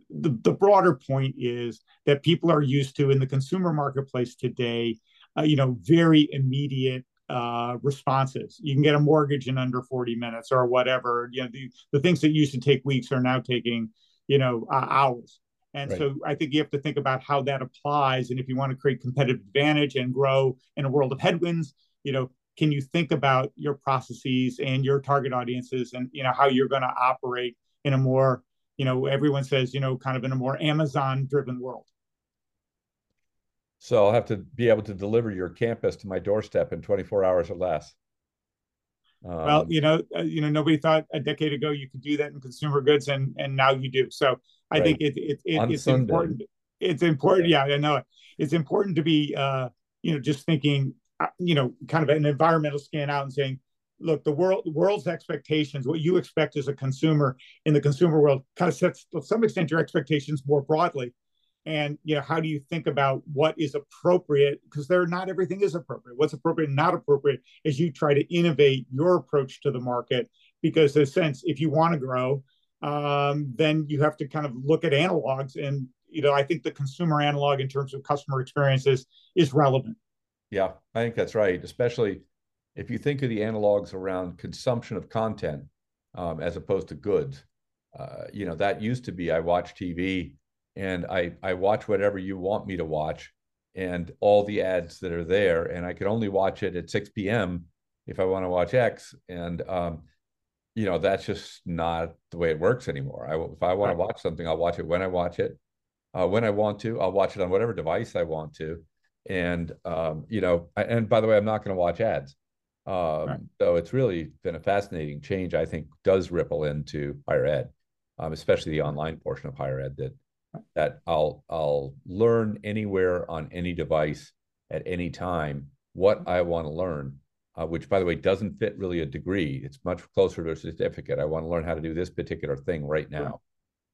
the, the broader point is that people are used to in the consumer marketplace today, uh, you know, very immediate uh, responses. You can get a mortgage in under 40 minutes or whatever. You know, the, the things that used to take weeks are now taking, you know uh, hours and right. so i think you have to think about how that applies and if you want to create competitive advantage and grow in a world of headwinds you know can you think about your processes and your target audiences and you know how you're going to operate in a more you know everyone says you know kind of in a more amazon driven world so i'll have to be able to deliver your campus to my doorstep in 24 hours or less um, well, you know, uh, you know, nobody thought a decade ago you could do that in consumer goods, and and now you do. So I right. think it, it, it it's Sunday. important. It's important. Yeah. yeah, I know it. It's important to be, uh, you know, just thinking, you know, kind of an environmental scan out and saying, look, the world, the world's expectations, what you expect as a consumer in the consumer world, kind of sets to some extent your expectations more broadly. And you know how do you think about what is appropriate? Because there not everything is appropriate. What's appropriate and not appropriate as you try to innovate your approach to the market. Because in a sense if you want to grow um, then you have to kind of look at analogs and you know i think the consumer analog in terms of customer experiences is relevant yeah i think that's right especially if you think of the analogs around consumption of content um, as opposed to goods uh, you know that used to be i watch tv and I I watch whatever you want me to watch and all the ads that are there and I can only watch it at 6 p.m. if I want to watch X and um, you know that's just not the way it works anymore. I if I want to watch something I'll watch it when I watch it uh, when I want to I'll watch it on whatever device I want to and um, you know and by the way I'm not going to watch ads. Um, right. So it's really been a fascinating change. I think does ripple into higher ed, um, especially the online portion of higher ed that that I'll I'll learn anywhere on any device at any time what I want to learn, uh, which by the way doesn't fit really a degree. It's much closer to a certificate. I want to learn how to do this particular thing right now.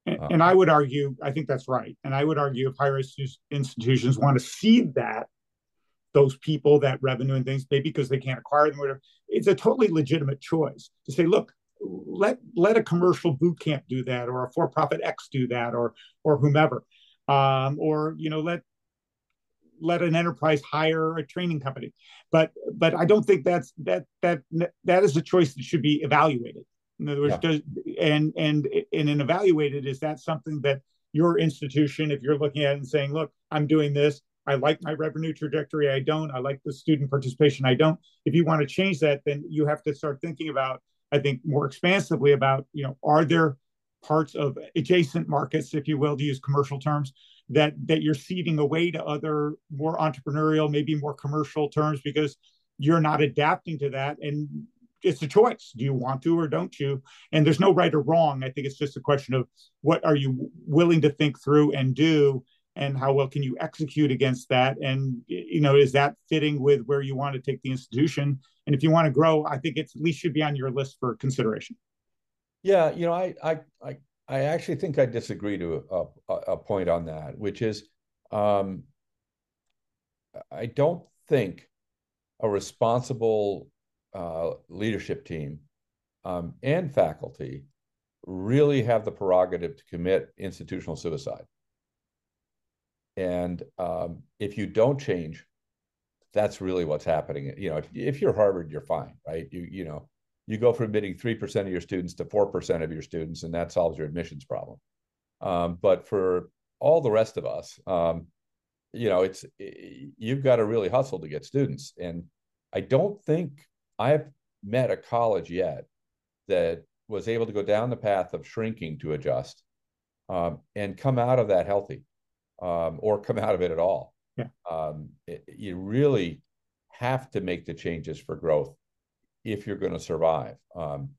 And, uh, and I would argue, I think that's right. And I would argue if higher institutions want to seed that, those people, that revenue and things, maybe because they can't acquire them, whatever, it's a totally legitimate choice to say, look, let let a commercial boot camp do that or a for-profit x do that or or whomever. Um, or you know let let an enterprise hire a training company. But but i don't think that's that that that is a choice that should be evaluated In other words, yeah. does and and and in evaluated, is that something that your institution, if you're looking at it and saying, look, I'm doing this, I like my revenue trajectory, I don't, I like the student participation, I don't. If you want to change that, then you have to start thinking about, I think, more expansively about, you know, are there parts of adjacent markets, if you will, to use commercial terms, that that you're ceding away to other more entrepreneurial, maybe more commercial terms because you're not adapting to that and it's a choice. Do you want to or don't you? And there's no right or wrong. I think it's just a question of what are you willing to think through and do and how well can you execute against that and you know is that fitting with where you want to take the institution and if you want to grow i think it's at least should be on your list for consideration yeah you know i i i, I actually think i disagree to a, a point on that which is um i don't think a responsible uh, leadership team um, and faculty really have the prerogative to commit institutional suicide. And um, if you don't change, that's really what's happening. You know, if, if you're Harvard, you're fine, right? You you know, you go from admitting three percent of your students to four percent of your students, and that solves your admissions problem. Um, but for all the rest of us, um, you know, it's you've got to really hustle to get students, and I don't think I've met a college yet that was able to go down the path of shrinking to adjust um, and come out of that healthy um, or come out of it at all. Yeah. Um, it, you really have to make the changes for growth if you're going to survive. Um,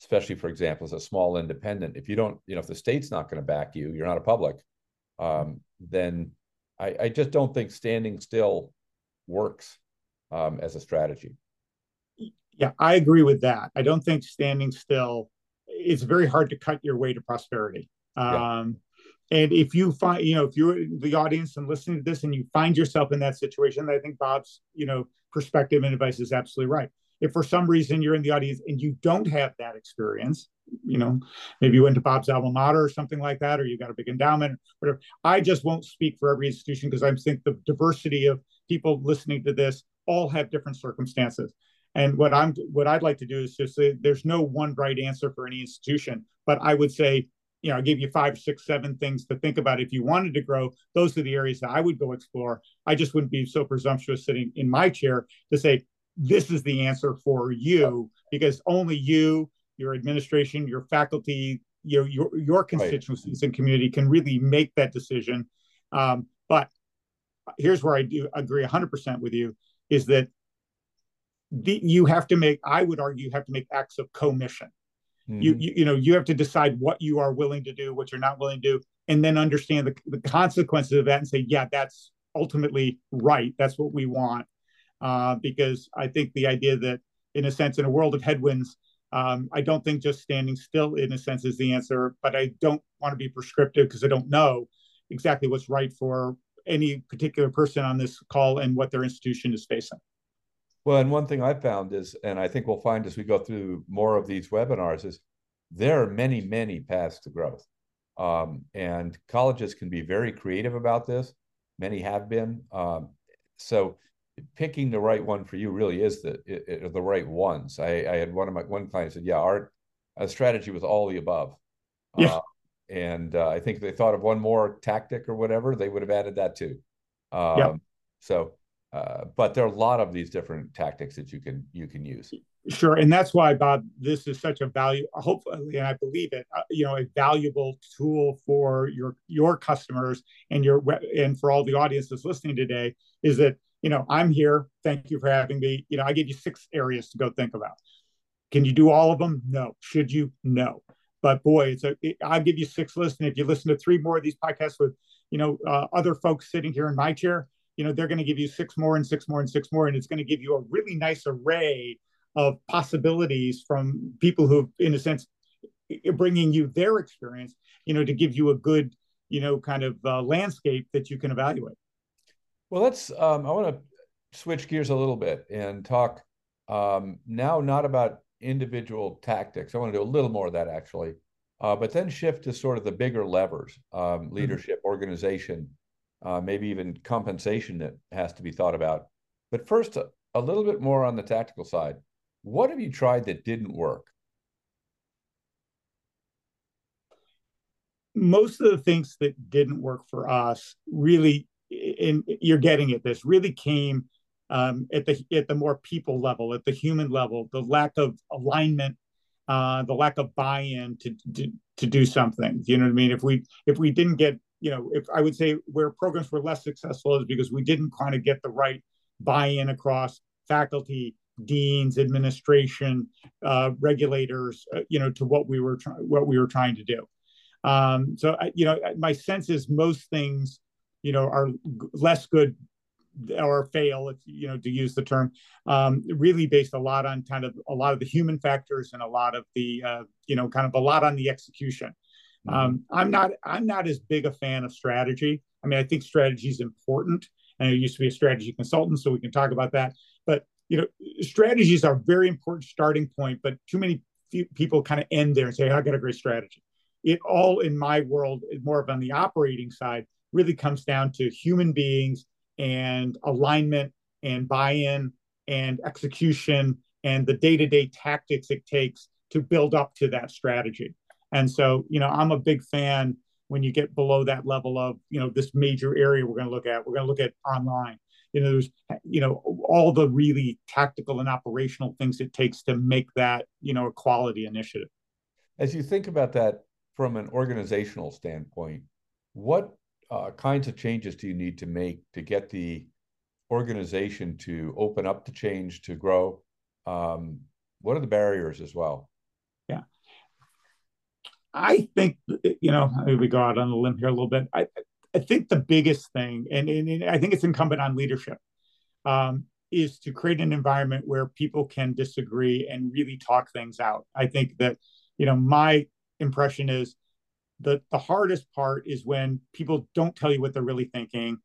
especially, for example, as a small independent, if you don't, you know, if the state's not going to back you, you're not a public, um, then I, I, just don't think standing still works um, as a strategy. Yeah, I agree with that. I don't think standing still. It's very hard to cut your way to prosperity. Yeah. Um, and if you find, you know, if you're the audience and listening to this and you find yourself in that situation, I think Bob's, you know, perspective and advice is absolutely right. If for some reason you're in the audience and you don't have that experience, you know, maybe you went to Bob's alma mater or something like that, or you got a big endowment, whatever. I just won't speak for every institution because I think the diversity of people listening to this all have different circumstances. And what I'm what I'd like to do is just say there's no one right answer for any institution, but I would say, you know, I give you five, six, seven things to think about if you wanted to grow. Those are the areas that I would go explore. I just wouldn't be so presumptuous sitting in my chair to say this is the answer for you because only you, your administration, your faculty, your your your constituencies right. and community can really make that decision. Um, but here's where I do agree 100% with you is that the, you have to make i would argue you have to make acts of commission. Mm-hmm. you, you, you know you have to decide what you are willing to do what you're not willing to do and then understand the, the consequences of that and say yeah that's ultimately right. That's what we want. Uh, because i think the idea that in a sense in a world of headwinds um, i don't think just standing still in a sense is the answer but i don't want to be prescriptive because i don't know exactly what's right for any particular person on this call and what their institution is facing well, and one thing I found is, and I think we'll find as we go through more of these webinars, is there are many, many paths to growth. Um, and colleges can be very creative about this. Many have been. Um, so picking the right one for you really is the it, it, the right ones. I, I, had one of my one client said, "Yeah, our, our strategy was all the above." Yeah. Uh, and uh, I think they thought of one more tactic or whatever, they would have added that too. Um, yeah. So uh, but there are a lot of these different tactics that you can you can use. Sure, and that's why Bob, this is such a value. Hopefully, and I believe it. Uh, you know, a valuable tool for your your customers and your and for all the audiences listening today is that you know I'm here. Thank you for having me. You know, I gave you six areas to go think about. Can you do all of them? No. Should you? No. But boy, it's a. It, I'll give you six lists, and if you listen to three more of these podcasts with you know uh, other folks sitting here in my chair, you know they're going to give you six more and six more and six more and it's going to give you a really nice array of possibilities from people who in a sense bringing you their experience you know to give you a good you know kind of uh, landscape that you can evaluate well let's um, i want to switch gears a little bit and talk um, now not about individual tactics i want to do a little more of that actually uh, but then shift to sort of the bigger levers um, mm-hmm. leadership mm-hmm. organization uh, maybe even compensation that has to be thought about. But first, a, a little bit more on the tactical side. What have you tried that didn't work? most of the things that didn't work for us really, and you're getting at this, really came um, at the at the more people level, at the human level, the lack of alignment, uh, the lack of buy-in to, to to do something. You know what I mean? If we if we didn't get, you know, if I would say where programs were less successful is because we didn't kind of get the right buy-in across faculty, deans, administration, uh, regulators, uh, you know, to what we were trying what we were trying to do. Um, so, you know, my sense is most things, you know, are less good or fail, if you know, to use the term, um, really based a lot on kind of a lot of the human factors and a lot of the, uh, you know, kind of a lot on the execution. Mm-hmm. Um, I'm not, I'm not as big a fan of strategy. I mean, I think strategy is important, and I used to be a strategy consultant, so we can talk about that. But you know, strategies are very important starting point, but too many people kind of end there and say, "I got a great strategy." It all, in my world, more of on the operating side, really comes down to human beings and alignment and buy-in and execution and the day-to-day tactics it takes to build up to that strategy. And so, you know, I'm a big fan when you get below that level of, you know, this major area we're going to look at. We're going to look at online. You know, there's, you know, all the really tactical and operational things it takes to make that, you know, a quality initiative. As you think about that from an organizational standpoint, what uh, kinds of changes do you need to make to get the organization to open up to change, to grow? Um, what are the barriers as well? I think, you know, we go out on the limb here a little bit. I, I think the biggest thing, and, and I think it's incumbent on leadership, um, is to create an environment where people can disagree and really talk things out. I think that, you know, my impression is the the hardest part is when people don't tell you what they're really thinking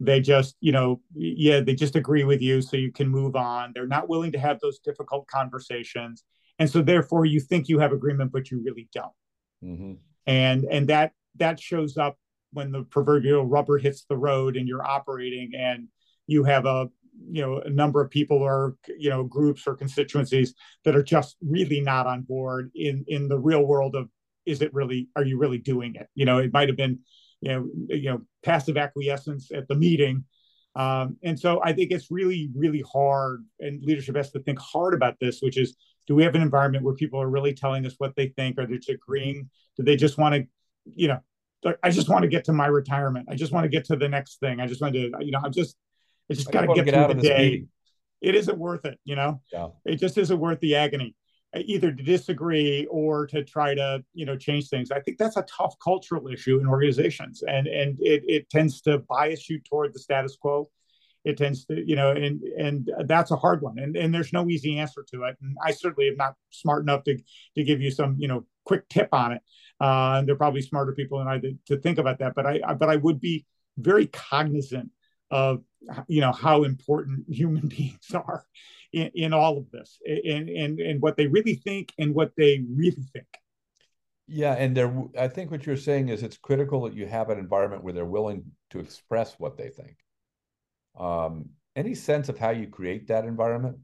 they just you know yeah they just agree with you so you can move on they're not willing to have those difficult conversations and so therefore you think you have agreement but you really don't mm-hmm. and and that that shows up when the proverbial rubber hits the road and you're operating and you have a you know a number of people or you know groups or constituencies that are just really not on board in in the real world of is it really are you really doing it you know it might have been you know you know passive acquiescence at the meeting um, and so i think it's really really hard and leadership has to think hard about this which is do we have an environment where people are really telling us what they think? Are they just agreeing do they just want to you know i just want to get to my retirement. I just want to get to the next thing. I just want to you know i'm just i just got to get through the day. meeting. it isn't worth it you know? Yeah. it just isn't worth the agony uh, either to disagree or to try to you know change things. I think that's a tough cultural issue in organizations and and it, it tends to bias you toward the status quo it tends to you know and and that's a hard one and and there's no easy answer to it and i certainly am not smart enough to to give you some you know quick tip on it. Uh and there are probably smarter people than i to, to think about that but i but i would be very cognizant of you know how important human beings are in, in all of this and, and and what they really think and what they really think. Yeah and there i think what you're saying is it's critical that you have an environment where they're willing to express what they think um, any sense of how you create that environment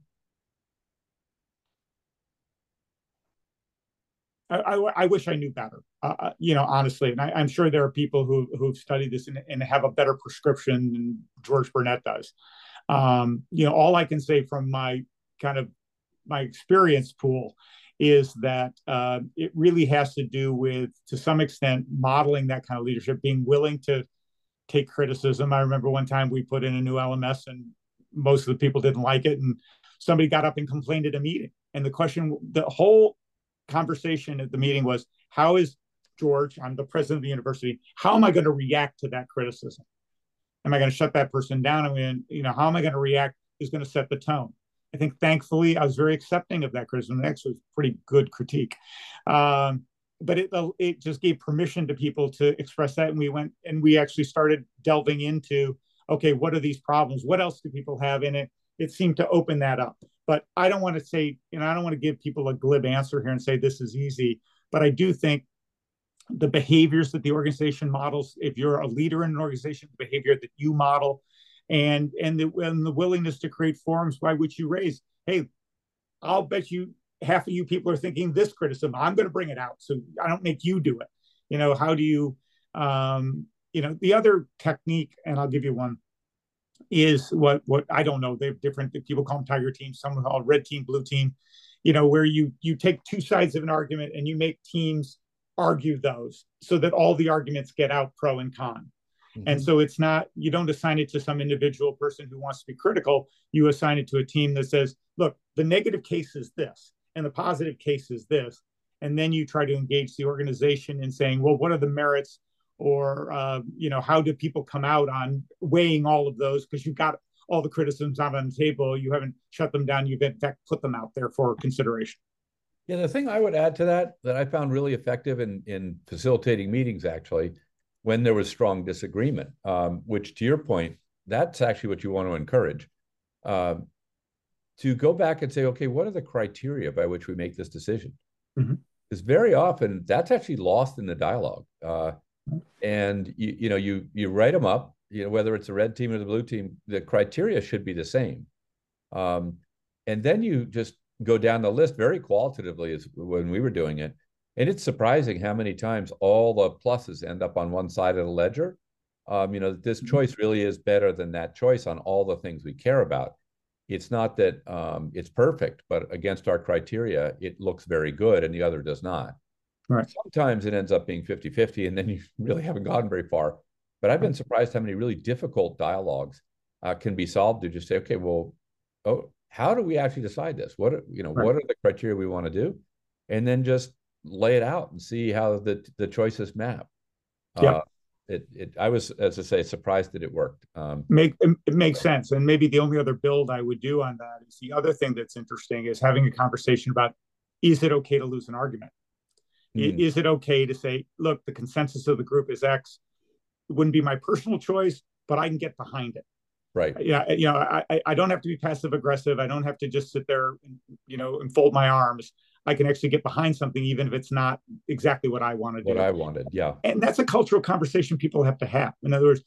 I, I, I, wish I knew better, uh, uh you know, honestly. And I, am sure there are people who, who've studied this and, and, have a better prescription than George Burnett does. Um, you know, all I can say from my kind of my experience pool is that uh, it really has to do with, to some extent, modeling that kind of leadership, being willing to take criticism. I remember one time we put in a new LMS and most of the people didn't like it, and somebody got up and complained at a meeting. And the question, the whole conversation at the meeting was, "How is George? I'm the president of the university. How am I going to react to that criticism?" am I going to shut that person down? I mean, you know, how am I going to react is going to set the tone. I think thankfully I was very accepting of that criticism. It was pretty good critique. Um, but it uh, it just gave permission to people to express that, and we went and we actually started delving into okay, what are these problems? What else do people have in it? It seemed to open that up. But I don't want to say, you know, I don't want to give people a glib answer here and say this is easy. But I do think the behaviors that the organization models if you're a leader in an organization the behavior that you model and and the, and the willingness to create forums by which you raise hey i'll bet you half of you people are thinking this criticism i'm going to bring it out so i don't make you do it You know, how do you, um, you know, the other technique, and I'll give you one, is what what I don't know. They have different people call them tiger teams. Some call red team, blue team. You know, where you you take two sides of an argument and you make teams argue those so that all the arguments get out pro and con. Mm-hmm. And so it's not, you don't assign it to some individual person who wants to be critical. You assign it to a team that says, look, the negative case is this, and the positive case is this. And then you try to engage the organization in saying, well, what are the merits? Or, uh, you know, how do people come out on weighing all of those? Because you've got all the criticisms out on the table. You haven't shut them down. You've in fact put them out there for consideration. Yeah, the thing I would add to that that I found really effective in in facilitating meetings actually when there was strong disagreement, um, which to your point, that's actually what you want to encourage. Um, to go back and say, okay, what are the criteria by which we make this decision? Mm-hmm. Because very often that's actually lost in the dialogue. Uh, and you, you know, you you write them up, you know, whether it's the red team or the blue team, the criteria should be the same. Um, and then you just go down the list very qualitatively as when we were doing it and it's surprising how many times all the pluses end up on one side of the ledger. Um, you know, this mm-hmm. choice really is better than that choice on all the things we care about. It's not that um, it's perfect, but against our criteria, it looks very good and the other does not. Right. Sometimes it ends up being 50 50, and then you really haven't gotten very far. But I've been surprised how many really difficult dialogues uh, can be solved to just say, okay, well, oh, how do we actually decide this? What you know, right. what are the criteria we want to do? And then just lay it out and see how the the choices map. Yeah. Uh, it, it I was as I say surprised that it worked. Um, Make it, makes sense, and maybe the only other build I would do on that is the other thing that's interesting is having a conversation about is it okay to lose an argument? Mm. Is it okay to say, look, the consensus of the group is X? It wouldn't be my personal choice, but I can get behind it. Right. Yeah. You know, I, I don't have to be passive aggressive. I don't have to just sit there, you know, and fold my arms. I can actually get behind something, even if it's not exactly what I wanted. What I wanted, yeah. And that's a cultural conversation people have to have. In other words,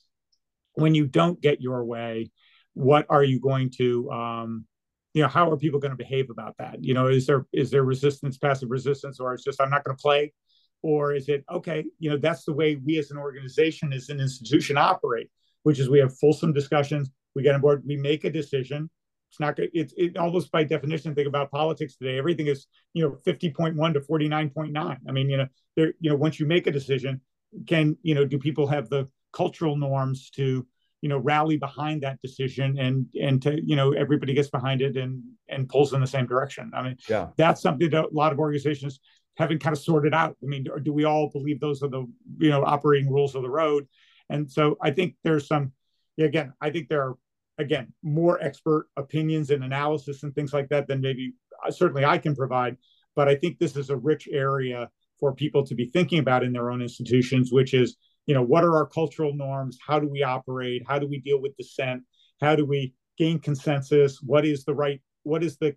when you don't get your way, what are you going to, um, you know, how are people going to behave about that? You know, is there is there resistance, passive resistance, or it's just I'm not going to play, or is it okay? You know, that's the way we as an organization, as an institution, operate, which is we have fulsome discussions. We get on board, we make a decision, it's not good. It's it almost by definition. Think about politics today. Everything is you know fifty point one to forty nine point nine. I mean you know there you know once you make a decision, can you know do people have the cultural norms to you know rally behind that decision and and to you know everybody gets behind it and and pulls in the same direction. I mean yeah that's something that a lot of organizations haven't kind of sorted out. I mean do we all believe those are the you know operating rules of the road? And so I think there's some again I think there are again more expert opinions and analysis and things like that than maybe uh, certainly I can provide. But I think this is a rich area for people to be thinking about in their own institutions, which is you know what are our cultural norms? How do we operate? How do we deal with dissent? How do we gain consensus? What is the right? What is the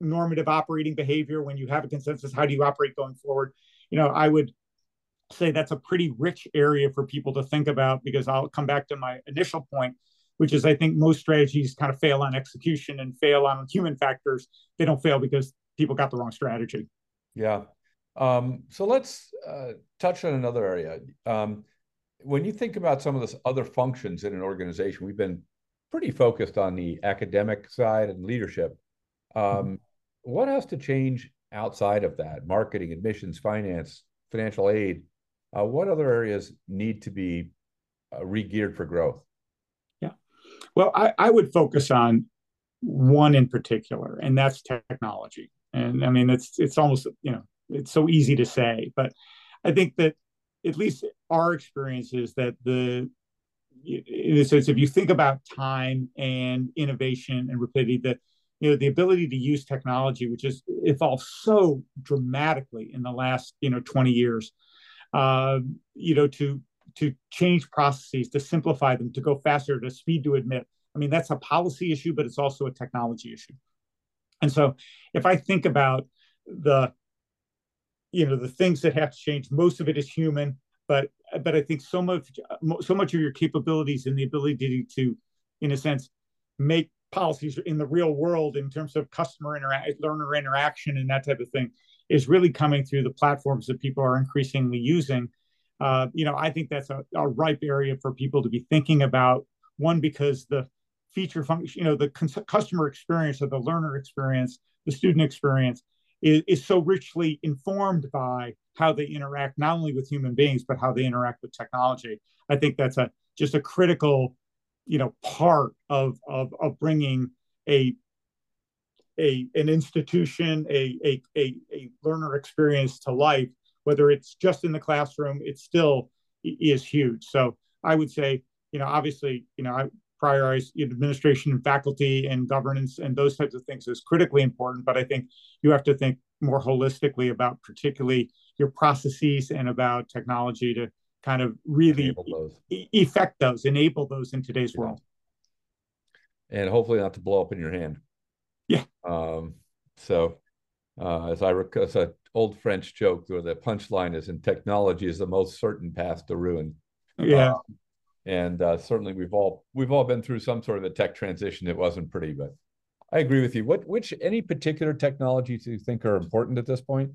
normative operating behavior when you have a consensus? How do you operate going forward? You know, I would say that's a pretty rich area for people to think about because I'll come back to my initial point which is I think most strategies kind of fail on execution and fail on human factors. They don't fail because people got the wrong strategy. Yeah. Um, so let's uh, touch on another area. Um, when you think about some of the other functions in an organization, we've been pretty focused on the academic side and leadership. Um, mm-hmm. What has to change outside of that? Marketing, admissions, finance, financial aid. Uh, what other areas need to be uh, re-geared for growth? Well, I, I would focus on one in particular, and that's technology. And I mean, it's it's almost you know it's so easy to say, but I think that at least our experience is that the in a sense, if you think about time and innovation and rapidity, that you know the ability to use technology, which has evolved so dramatically in the last you know 20 years, uh, you know to to change processes, to simplify them, to go faster, to speed to admit. I mean, that's a policy issue, but it's also a technology issue. And so if I think about the, you know, the things that have to change, most of it is human, but but I think so much so much of your capabilities and the ability to, in a sense, make policies in the real world in terms of customer interact learner interaction and that type of thing is really coming through the platforms that people are increasingly using uh, you know, I think that's a, a ripe area for people to be thinking about. One, because the feature function, you know, the customer experience or the learner experience, the student experience is, is so richly informed by how they interact not only with human beings but how they interact with technology. I think that's a just a critical, you know, part of of, of bringing a a an institution, a, a a a learner experience to life. Whether it's just in the classroom, it still is huge. So I would say, you know, obviously, you know, I prioritize administration and faculty and governance and those types of things is critically important. But I think you have to think more holistically about particularly your processes and about technology to kind of really those. E- effect those, enable those in today's yeah. world. And hopefully not to blow up in your hand. Yeah. Um, so, uh, as I recall, it's an old French joke where the punchline is, "In technology is the most certain path to ruin." Yeah. Um, and uh, certainly, we've all we've all been through some sort of a tech transition. It wasn't pretty, but I agree with you. What which any particular technologies do you think are important at this point?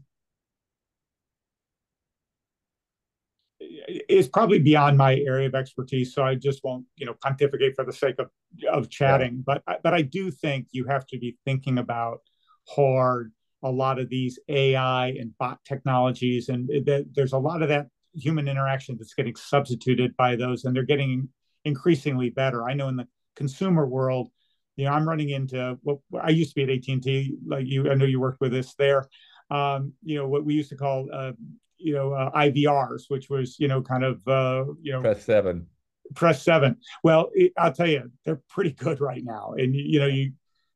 It's probably beyond my area of expertise, so I just won't, you know, pontificate for the sake of of chatting. Yeah. But but I do think you have to be thinking about hard a lot of these AI and bot technologies, and there's a lot of that human interaction that's getting substituted by those, and they're getting increasingly better. I know in the consumer world, you know, I'm running into what I used to be at AT and T, like you. I know you worked with this there. Um, you know what we used to call uh, you know uh, IVRs, which was you know kind of uh, you know press seven, press seven. Well, it, I'll tell you, they're pretty good right now, and you know you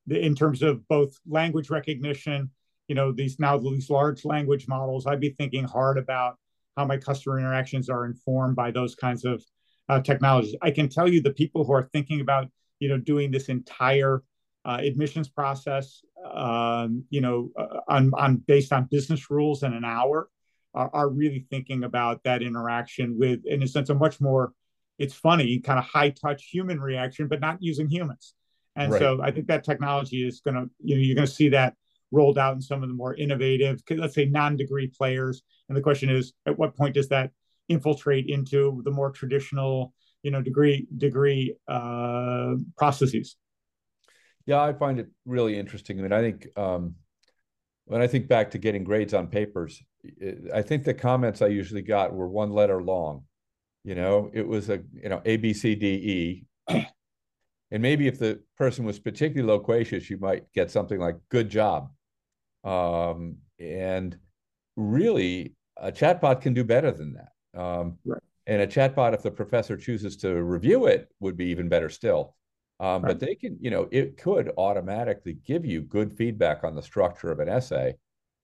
in terms of both language recognition, you know these now these large language models. I'd be thinking hard about how my customer interactions are informed by those kinds of uh, technologies. I can tell you the people who are thinking about you know doing this entire uh, admissions process, um, you know, uh, on, on based on business rules in an hour are, are really thinking about that interaction with, in a sense, a much more, it's funny, kind of high touch human reaction, but not using humans. And right. so I think that technology is going to, you know, you're going to see that rolled out in some of the more innovative, let's say non-degree players. And the question is, at what point does that infiltrate into the more traditional, you know, degree degree uh, processes? Yeah, I find it really interesting. I mean, I think um, when I think back to getting grades on papers, I think the comments I usually got were one letter long. You know, it was a you know A B C D E, and maybe if the person was particularly loquacious, you might get something like "good job," um, and really a chatbot can do better than that. Um, right. And a chatbot, if the professor chooses to review it, would be even better still. Um, right. But they can, you know, it could automatically give you good feedback on the structure of an essay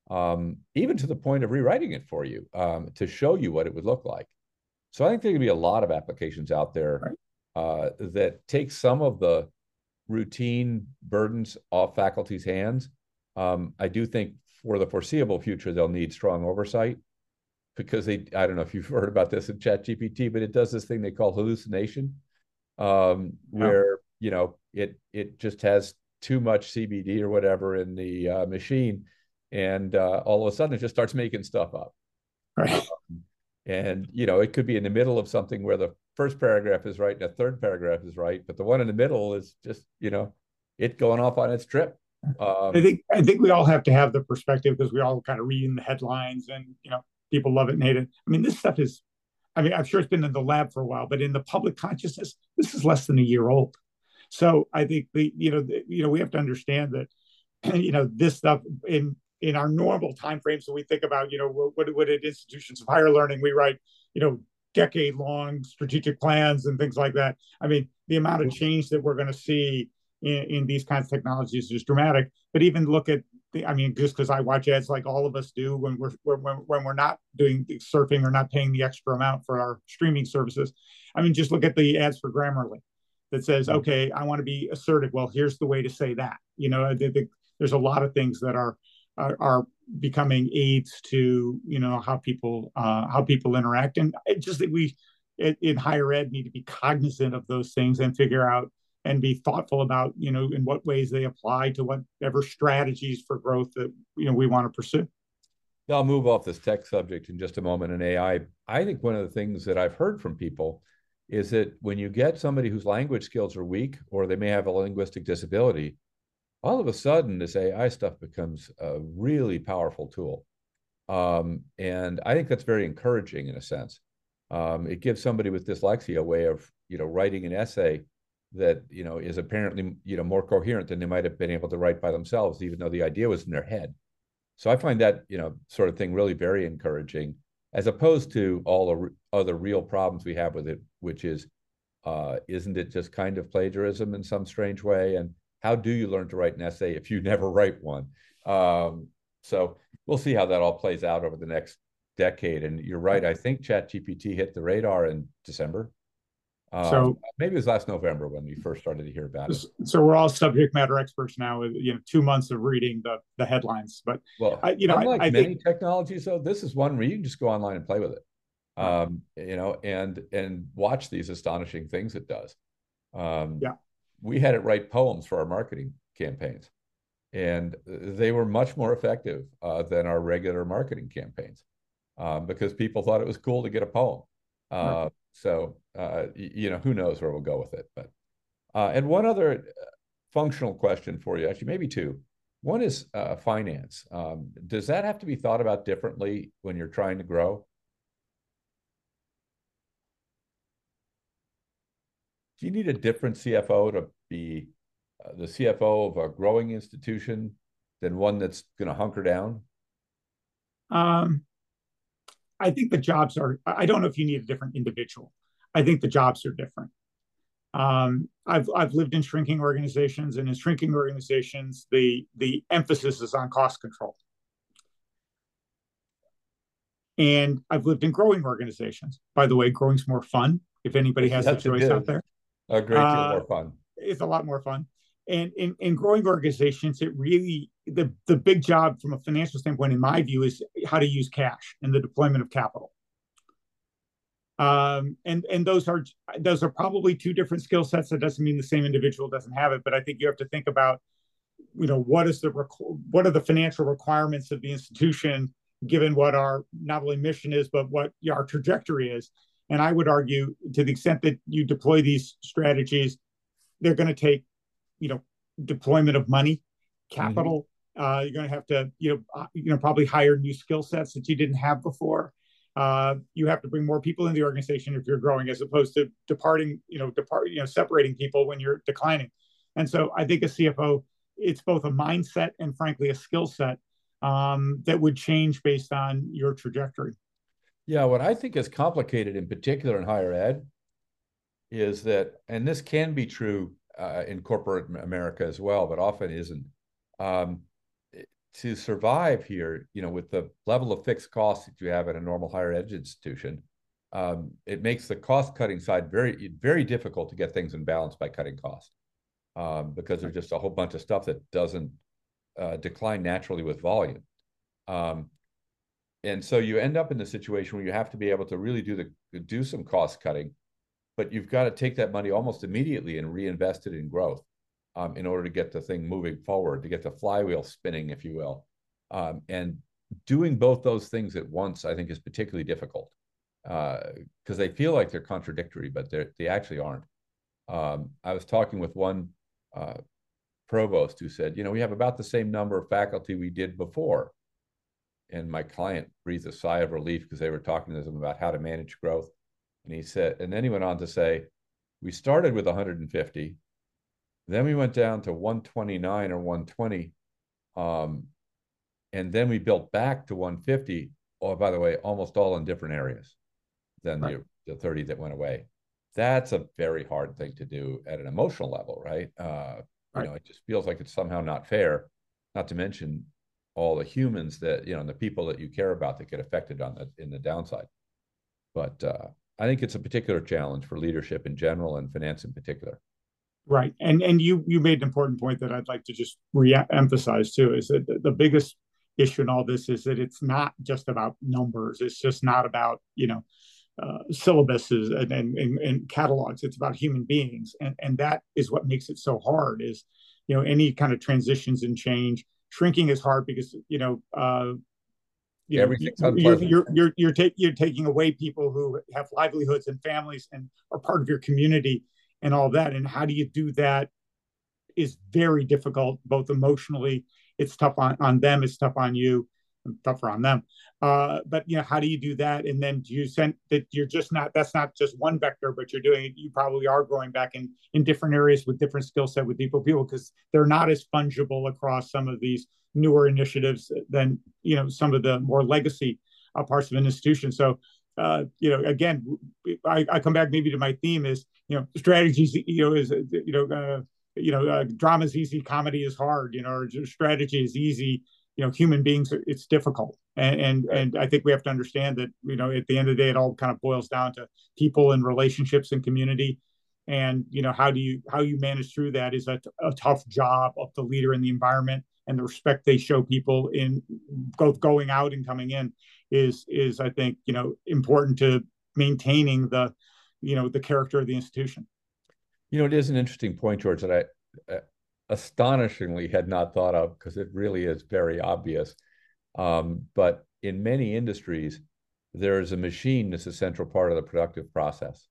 um, even to the point of rewriting it for you um, to show you what it would look like. So I think there could be a lot of applications out there right. uh, that take some of the routine burdens off faculty's hands. Um, I do think for the foreseeable future, they'll need strong oversight because they, I don't know if you've heard about this in ChatGPT, but it does this thing they call hallucination, um, where, you know, it, it just has too much CBD or whatever in the uh, machine and uh, all of a sudden it just starts making stuff up. Right. Um, and you know, it could be in the middle of something where the first paragraph is right and the third paragraph is right, but the one in the middle is just you know, it going off on its trip. Um, I think I think we all have to have the perspective because we all kind of read in the headlines and you know people love it and hate it. I mean, this stuff is, I mean, I'm sure it's been in the lab for a while, but in the public consciousness, this is less than a year old. So I think the you know the, you know we have to understand that you know this stuff in in our normal time frames so we think about you know what, what at institutions of higher learning we write you know decade long strategic plans and things like that i mean the amount of change that we're going to see in, in, these kinds of technologies is dramatic. But even look at the i mean just because i watch ads like all of us do when we're when, when we're not doing surfing or not paying the extra amount for our streaming services. I mean just look at the ads for Grammarly that says mm-hmm. okay i want to be assertive. Well here's the way to say that. You know the, the, there's a lot of things that are are, are becoming aids to you know how people uh, how people interact, and just that we in higher ed need to be cognizant of those things and figure out and be thoughtful about you know in what ways they apply to whatever strategies for growth that you know we want to pursue. I'll move off this tech subject in just a moment and AI. I think one of the things that I've heard from people is that when you get somebody whose language skills are weak or they may have a linguistic disability, all of a sudden this AI stuff becomes a really powerful tool. Um, and I think that's very encouraging in a sense. Um, it gives somebody with dyslexia a way of, you know, writing an essay that, you know, is apparently, you know, more coherent than they might have been able to write by themselves, even though the idea was in their head. So I find that, you know, sort of thing really very encouraging, as opposed to all the other real problems we have with it, which is, uh, isn't it just kind of plagiarism in some strange way? And how do you learn to write an essay if you never write one? Um, so we'll see how that all plays out over the next decade. And you're right. I think ChatGPT hit the radar in December. Um, so maybe it was last November when we first started to hear about it. So we're all subject matter experts now. With you know, two months of reading the the headlines. But well, I, you know, unlike I, I many think... technologies, though, this is one where you can just go online and play with it. Um, you know, and and watch these astonishing things it does. Um, yeah, we had it write poems for our marketing campaigns, and they were much more effective uh, than our regular marketing campaigns um, because people thought it was cool to get a poem. Uh, right. So uh, you know, who knows where we'll go with it. But uh, and one other uh, functional question for you, actually, maybe two. One is uh, finance. Um, does that have to be thought about differently when you're trying to grow? Do you need a different CFO to be uh, the CFO of a growing institution than one that's going to hunker down? Um, I think the jobs are. I don't know if you need a different individual. I think the jobs are different. Um, I've I've lived in shrinking organizations, and in shrinking organizations, the the emphasis is on cost control. And I've lived in growing organizations. By the way, growing's more fun. If anybody has yes, a choice out there, a great deal uh, more fun. It's a lot more fun. And in, in growing organizations, it really the the big job from a financial standpoint, in my view, is how to use cash and the deployment of capital. Um, and and those are those are probably two different skill sets. That doesn't mean the same individual doesn't have it, but I think you have to think about, you know, what is the what are the financial requirements of the institution, given what our not only mission is, but what our trajectory is. And I would argue, to the extent that you deploy these strategies, they're going to take, you know, deployment of money, capital. Uh, you're going to have to, you know, uh, you know, probably hire new skill sets that you didn't have before. Uh, you have to bring more people in the organization if you're growing, as opposed to departing, you know, depart, you know, separating people when you're declining. And so, I think a CFO, it's both a mindset and, frankly, a skill set um, that would change based on your trajectory. Yeah, what I think is complicated, in particular in higher ed, is that, and this can be true uh, in corporate America as well, but often isn't. Um, to survive here, you know, with the level of fixed costs that you have at a normal higher ed institution, um, it makes the cost cutting side very, very difficult to get things in balance by cutting costs um, because there's just a whole bunch of stuff that doesn't uh, decline naturally with volume. Um, and so you end up in the situation where you have to be able to really do the do some cost cutting, but you've got to take that money almost immediately and reinvest it in growth um, in order to get the thing moving forward, to get the flywheel spinning, if you will. Um, and doing both those things at once, I think, is particularly difficult because uh, they feel like they're contradictory, but they they actually aren't. Um, I was talking with one uh, provost who said, you know, we have about the same number of faculty we did before. And my client breathed a sigh of relief because they were talking to them about how to manage growth. And he said, and then he went on to say, we started with 150 then we went down to 129 or 120. Um, and then we built back to 150. Oh, by the way, almost all in different areas than right. the, the 30 that went away. That's a very hard thing to do at an emotional level, right? Uh, right. You know, it just feels like it's somehow not fair. Not to mention all the humans that you know, and the people that you care about that get affected on the in the downside. But uh, I think it's a particular challenge for leadership in general and finance in particular. Right, and and you you made an important point that I'd like to just re-emphasize too is that the, the biggest issue in all this is that it's not just about numbers. It's just not about you know uh, syllabuses and, and, and, and, catalogs. It's about human beings, and and that is what makes it so hard. Is you know any kind of transitions and change. Shrinking is hard because you know uh, you know, you're, you're, you're, you're, take, you're taking away people who have livelihoods and families and are part of your community and all that. And how do you do that is very difficult, both emotionally. It's tough on, on them. It's tough on you tougher on them. Uh, but you know, how do you do that? And then do you send that you're just not that's not just one vector, but you're doing you probably are growing back in in different areas with different skill set with people people because they're not as fungible across some of these newer initiatives than you know some of the more legacy uh, parts of an institution. So uh, you know, again, I, I, come back maybe to my theme is you know strategies. You know, is you know. Uh, you know, uh, drama is easy, comedy is hard. You know, or strategy is easy, you know human beings it's difficult and and, and i think we have to understand that you know at the end of the day it all kind of boils down to people and relationships and community and you know how do you how you manage through that is a, a tough job of the leader in the environment and the respect they show people in both going out and coming in is is i think you know important to maintaining the you know the character of the institution you know it is an interesting point george that i astonishingly had not thought of because it really is very obvious. Um, but in many industries, there is a machine that's a central part of the productive process.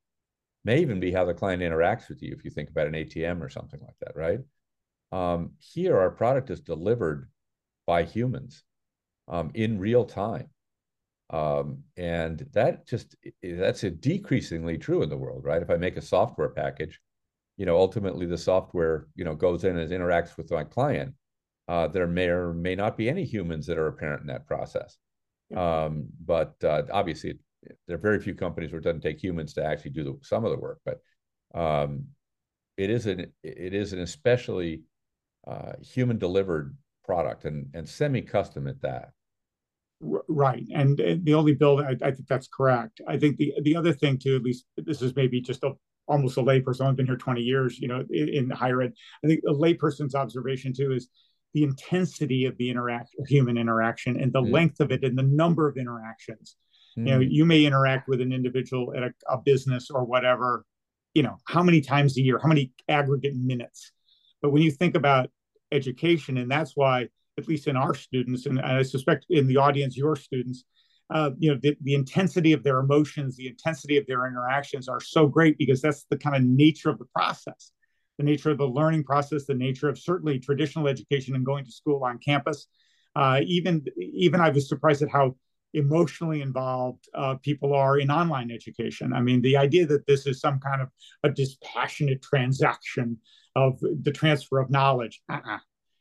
May even be how the client interacts with you if you think about an ATM or something like that, right? Um, here, our product is delivered by humans um, in real time. Um, and that just that's a decreasingly true in the world, right? If I make a software package, you know, ultimately the software, you know, goes in and interacts with my client. Uh, there may or may not be any humans that are apparent in that process. Um, but uh, obviously, there are very few companies where it doesn't take humans to actually do the, some of the work. But um, it is an it is an especially uh, human delivered product and and semi custom at that. Right, and the only build, I, I, think that's correct. I think the the other thing too, at least this is maybe just a almost a layperson. I've been here 20 years, you know, in, in higher ed. I think a layperson's observation too is the intensity of the interact human interaction and the mm. length of it and the number of interactions. Mm. You know, you may interact with an individual at a, a business or whatever, you know, how many times a year, how many aggregate minutes. But when you think about education, and that's why, at least in our students, and I suspect in the audience, your students, uh, you know the, the intensity of their emotions the intensity of their interactions are so great because that's the kind of nature of the process. The nature of the learning process the nature of certainly traditional education and going to school on campus. Uh, even even i was surprised at how emotionally involved uh, people are in online education. I mean the idea that this is some kind of a dispassionate transaction of the transfer of knowledge uh-uh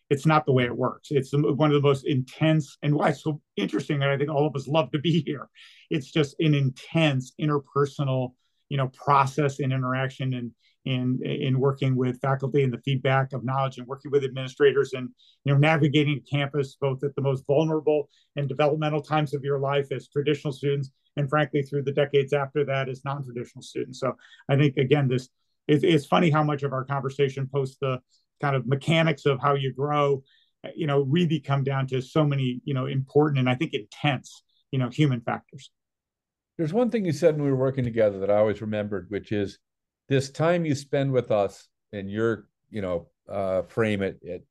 it's not the way it works. It's one of the most intense and why it's so interesting that I think all of us love to be here. It's just an intense interpersonal, you know, process and interaction and in in working with faculty and the feedback of knowledge and working with administrators and you know navigating campus both at the most vulnerable and developmental times of your life as traditional students and frankly through the decades after that as non-traditional students. So I think again this it's, it's funny how much of our conversation post the kind of mechanics of how you grow, you know, really come down to so many, you know, important and I think intense, you know, human factors. There's one thing you said when we were working together that I always remembered, which is this time you spend with us in your, you know, uh, frame at, at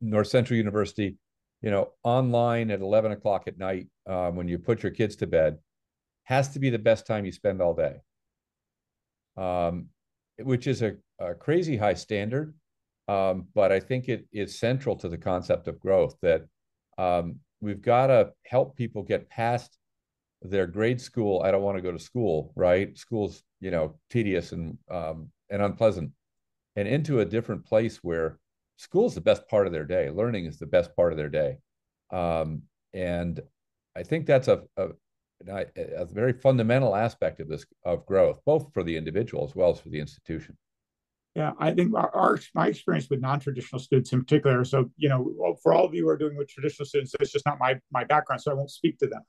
North Central University, you know, online at 11 o'clock at night um, when you put your kids to bed, has to be the best time you spend all day. Um, which is a, a crazy high standard. Um, but I think it is central to the concept of growth that um, we've got to help people get past their grade school. I don't want to go to school, right? School's you know tedious and um, and unpleasant, and into a different place where school is the best part of their day. Learning is the best part of their day, um, and I think that's a, a a very fundamental aspect of this of growth, both for the individual as well as for the institution. Yeah, I think our, our, my experience with non-traditional students in particular. So you know, for all of you who are doing with traditional students, it's just not my my background, so I won't speak to them.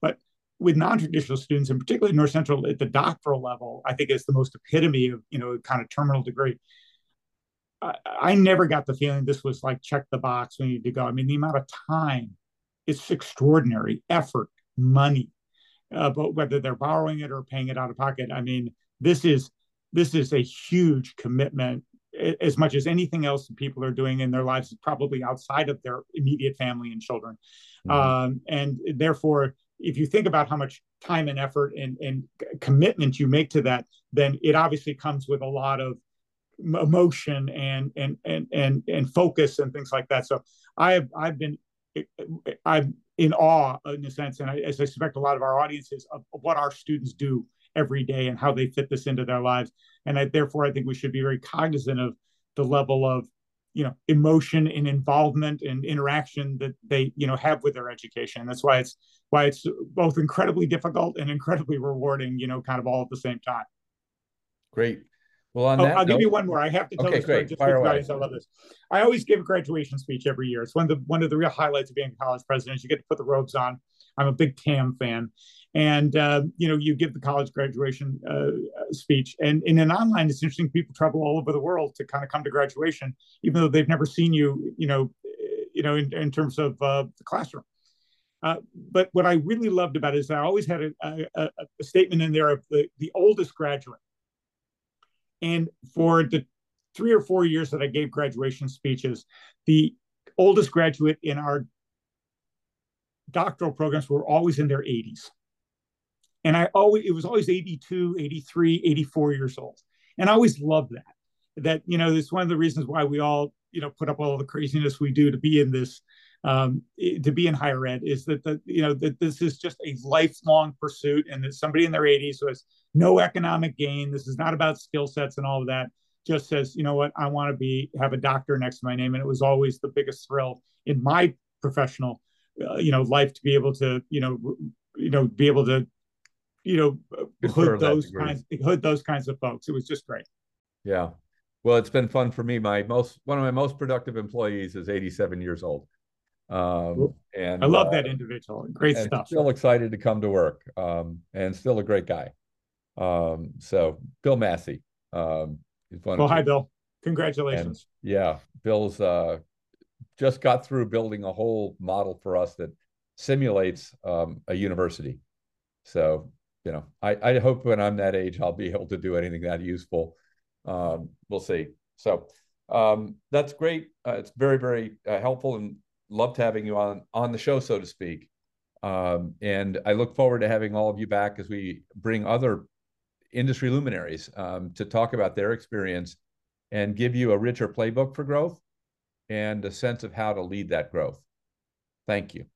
But with non-traditional students, and particularly North Central at the doctoral level, I think is the most epitome of you know kind of terminal degree. I, I never got the feeling this was like check the box, we need to go. I mean, the amount of time, it's extraordinary, effort, money, uh, but whether they're borrowing it or paying it out of pocket. I mean, this is this is a huge commitment as much as anything else that people are doing in their lives, probably outside of their immediate family and children. Mm-hmm. Um, and therefore, if you think about how much time and effort and, and commitment you make to that, then it obviously comes with a lot of emotion and and and and and focus and things like that. So I have I've been I'm in awe in a sense, and I, as I suspect a lot of our audiences of, of, what our students do every day and how they fit this into their lives. And I, therefore, I think we should be very cognizant of the level of you know emotion and involvement and interaction that they you know have with their education. That's why it's why it's both incredibly difficult and incredibly rewarding. You know, kind of all at the same time. Great. Well, on oh, that I'll note, give you one more. I have to tell okay, this story just because I love this. I always give a graduation speech every year. It's one of the one of the real highlights of being a college president. You get to put the robes on. I'm a big Tam fan, and uh, you know you give the college graduation uh, speech. And in an online, it's interesting. People travel all over the world to kind of come to graduation, even though they've never seen you. You know, you know, in, in terms of uh, the classroom. Uh, but what I really loved about it is I always had a, a, a statement in there of the, the oldest graduate and for the three or four years that I gave graduation speeches, the oldest graduate in our doctoral programs were always in their 80s. And I always, it was always 82, 83, 84 years old. And I always loved that. That, you know, it's one of the reasons why we all, you know, put up all the craziness we do to be in this, um, to be in higher ed is that, the, you know, that this is just a lifelong pursuit and that somebody in their 80s was no economic gain. This is not about skill sets and all of that. Just says, you know what, I want to be have a doctor next to my name, and it was always the biggest thrill in my professional, uh, you know, life to be able to, you know, you know, be able to, you know, hood those kinds, hood those kinds of folks. It was just great. Yeah, well, it's been fun for me. My most one of my most productive employees is 87 years old. Um, and I love uh, that individual. Great stuff. Still excited to come to work. Um, and still a great guy. Um, so Bill Massy. Um, well, hi, Bill. Congratulations. And yeah, Bill's uh, just got through building a whole model for us that simulates um, a university. So, you know, I, I hope when I'm that age, I'll be able to do anything that useful. Um, we'll see. So um, that's great. Uh, it's very, very uh, helpful and loved having you on on the show, so to speak. Um, and I look forward to having all of you back as we bring other industry luminaries um, to talk about their experience and give you a richer playbook for growth and a sense of how to lead that growth. Thank you.